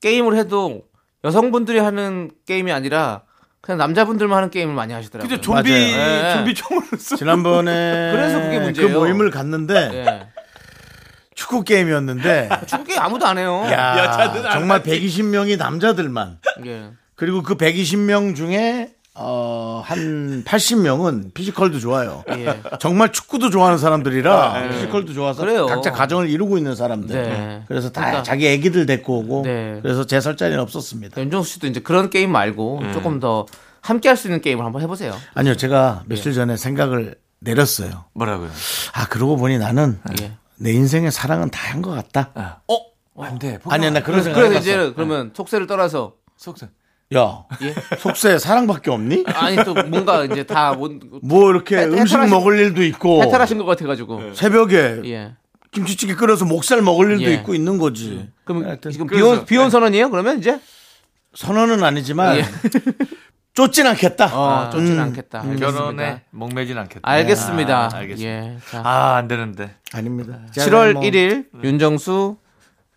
게임을 해도 여성분들이 하는 게임이 아니라 그냥 남자분들만 하는 게임을 많이 하시더라고요. 그죠 좀비 맞아요. 예. 좀비 총으로 쏘. 지난번에 *laughs* 그래서 그게 문제예요. 그 모임을 갔는데 예. 축구 게임이었는데 *laughs* 축구 게임 아무도 안 해요. 야, 여자들은 안 정말 120명이 남자들만 예. 그리고 그 120명 중에 어, 한 80명은 physical도 좋아요. 예. 정말 축구도 좋아하는 사람들이라 physical도 좋아서 그래요. 각자 가정을 이루고 있는 사람들. 네. 그래서 다 그러니까. 자기 애기들 데리고 오고 네. 그래서 제 설 자리는 없었습니다. 윤정수 씨도 이제 그런 게임 말고 조금 더 함께 할 수 있는 게임을 한번 해보세요. 아니요, 제가 며칠 예. 전에 생각을 내렸어요. 뭐라고요? 아, 그러고 보니 나는 예. 내 인생의 사랑은 다한 것 같다. 어? 안 돼. 아니야, 나 그런 생각 그래서. 이제 그러면 속세를 떠나서 속상. 야, 예? 속세 사랑밖에 없니? 아니 또 뭔가 이제 다 뭐, 뭐 이렇게 해- 음식 해탈하신- 먹을 일도 있고 해탈하신 것 같아가지고 새벽에 예. 김치찌개 끓여서 목살 먹을 일도 예. 있고 있는 거지. 그럼 하여튼 지금 비혼 비혼 선언이에요? 그러면 이제 선언은 아니지만 예. *laughs* 쫓진 않겠다. 어, 쫓지는 음. 않겠다. 알겠습니다. 결혼에 목매진 않겠다. 알겠습니다. 아, 알겠습니다. 예. 자, 아, 안 되는데. 아닙니다. 7월 뭐 1일 윤정수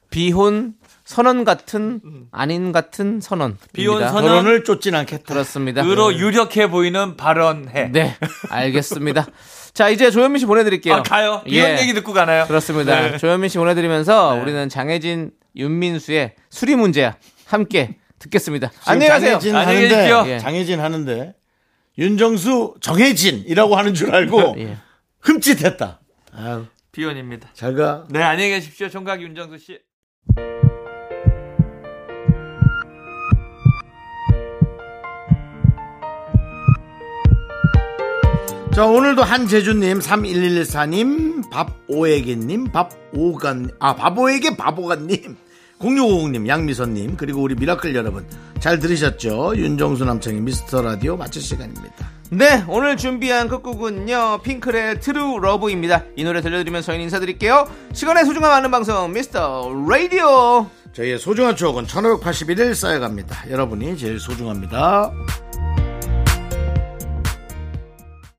비혼 선언 같은 아닌 같은 선언. 비혼 선언? 결혼을 쫓진 않겠다. 그렇습니다. 으로 유력해 보이는 발언해. 네, 알겠습니다. 자, 이제 조현민 씨 보내 드릴게요. 아, 가요. 비혼 예. 얘기 듣고 가나요? 그렇습니다. 네. 조현민 씨 보내 드리면서 우리는 장혜진, 윤민수의 수리 문제야 함께 듣겠습니다. 안녕히 가세요. 장혜진 안녕히 하는데 계십시오. 예. 장혜진 하는데 윤정수 정혜진이라고 하는 줄 알고 예. 흠칫했다. 아유, 비혼입니다. 잘 가. 네, 안녕히 계십시오. 총각 윤정수 씨. 자, 오늘도 한재준님, 3114님, 밥오에게님, 밥오간, 아, 바보에게 바보간님, 0650님, 양미선님, 그리고 우리 미라클 여러분. 자, 잘 들으셨죠? 윤정수 남창희의 미스터 라디오 마칠 시간입니다. 네, 오늘 준비한 끝곡은요. 핑클의 True Love입니다. 이 노래 들려드리면서 저희는 인사드릴게요. 시간의 소중함 아는 방송 미스터 라디오. 저희의 소중한 추억은 1581일 쌓여갑니다. 여러분이 제일 소중합니다.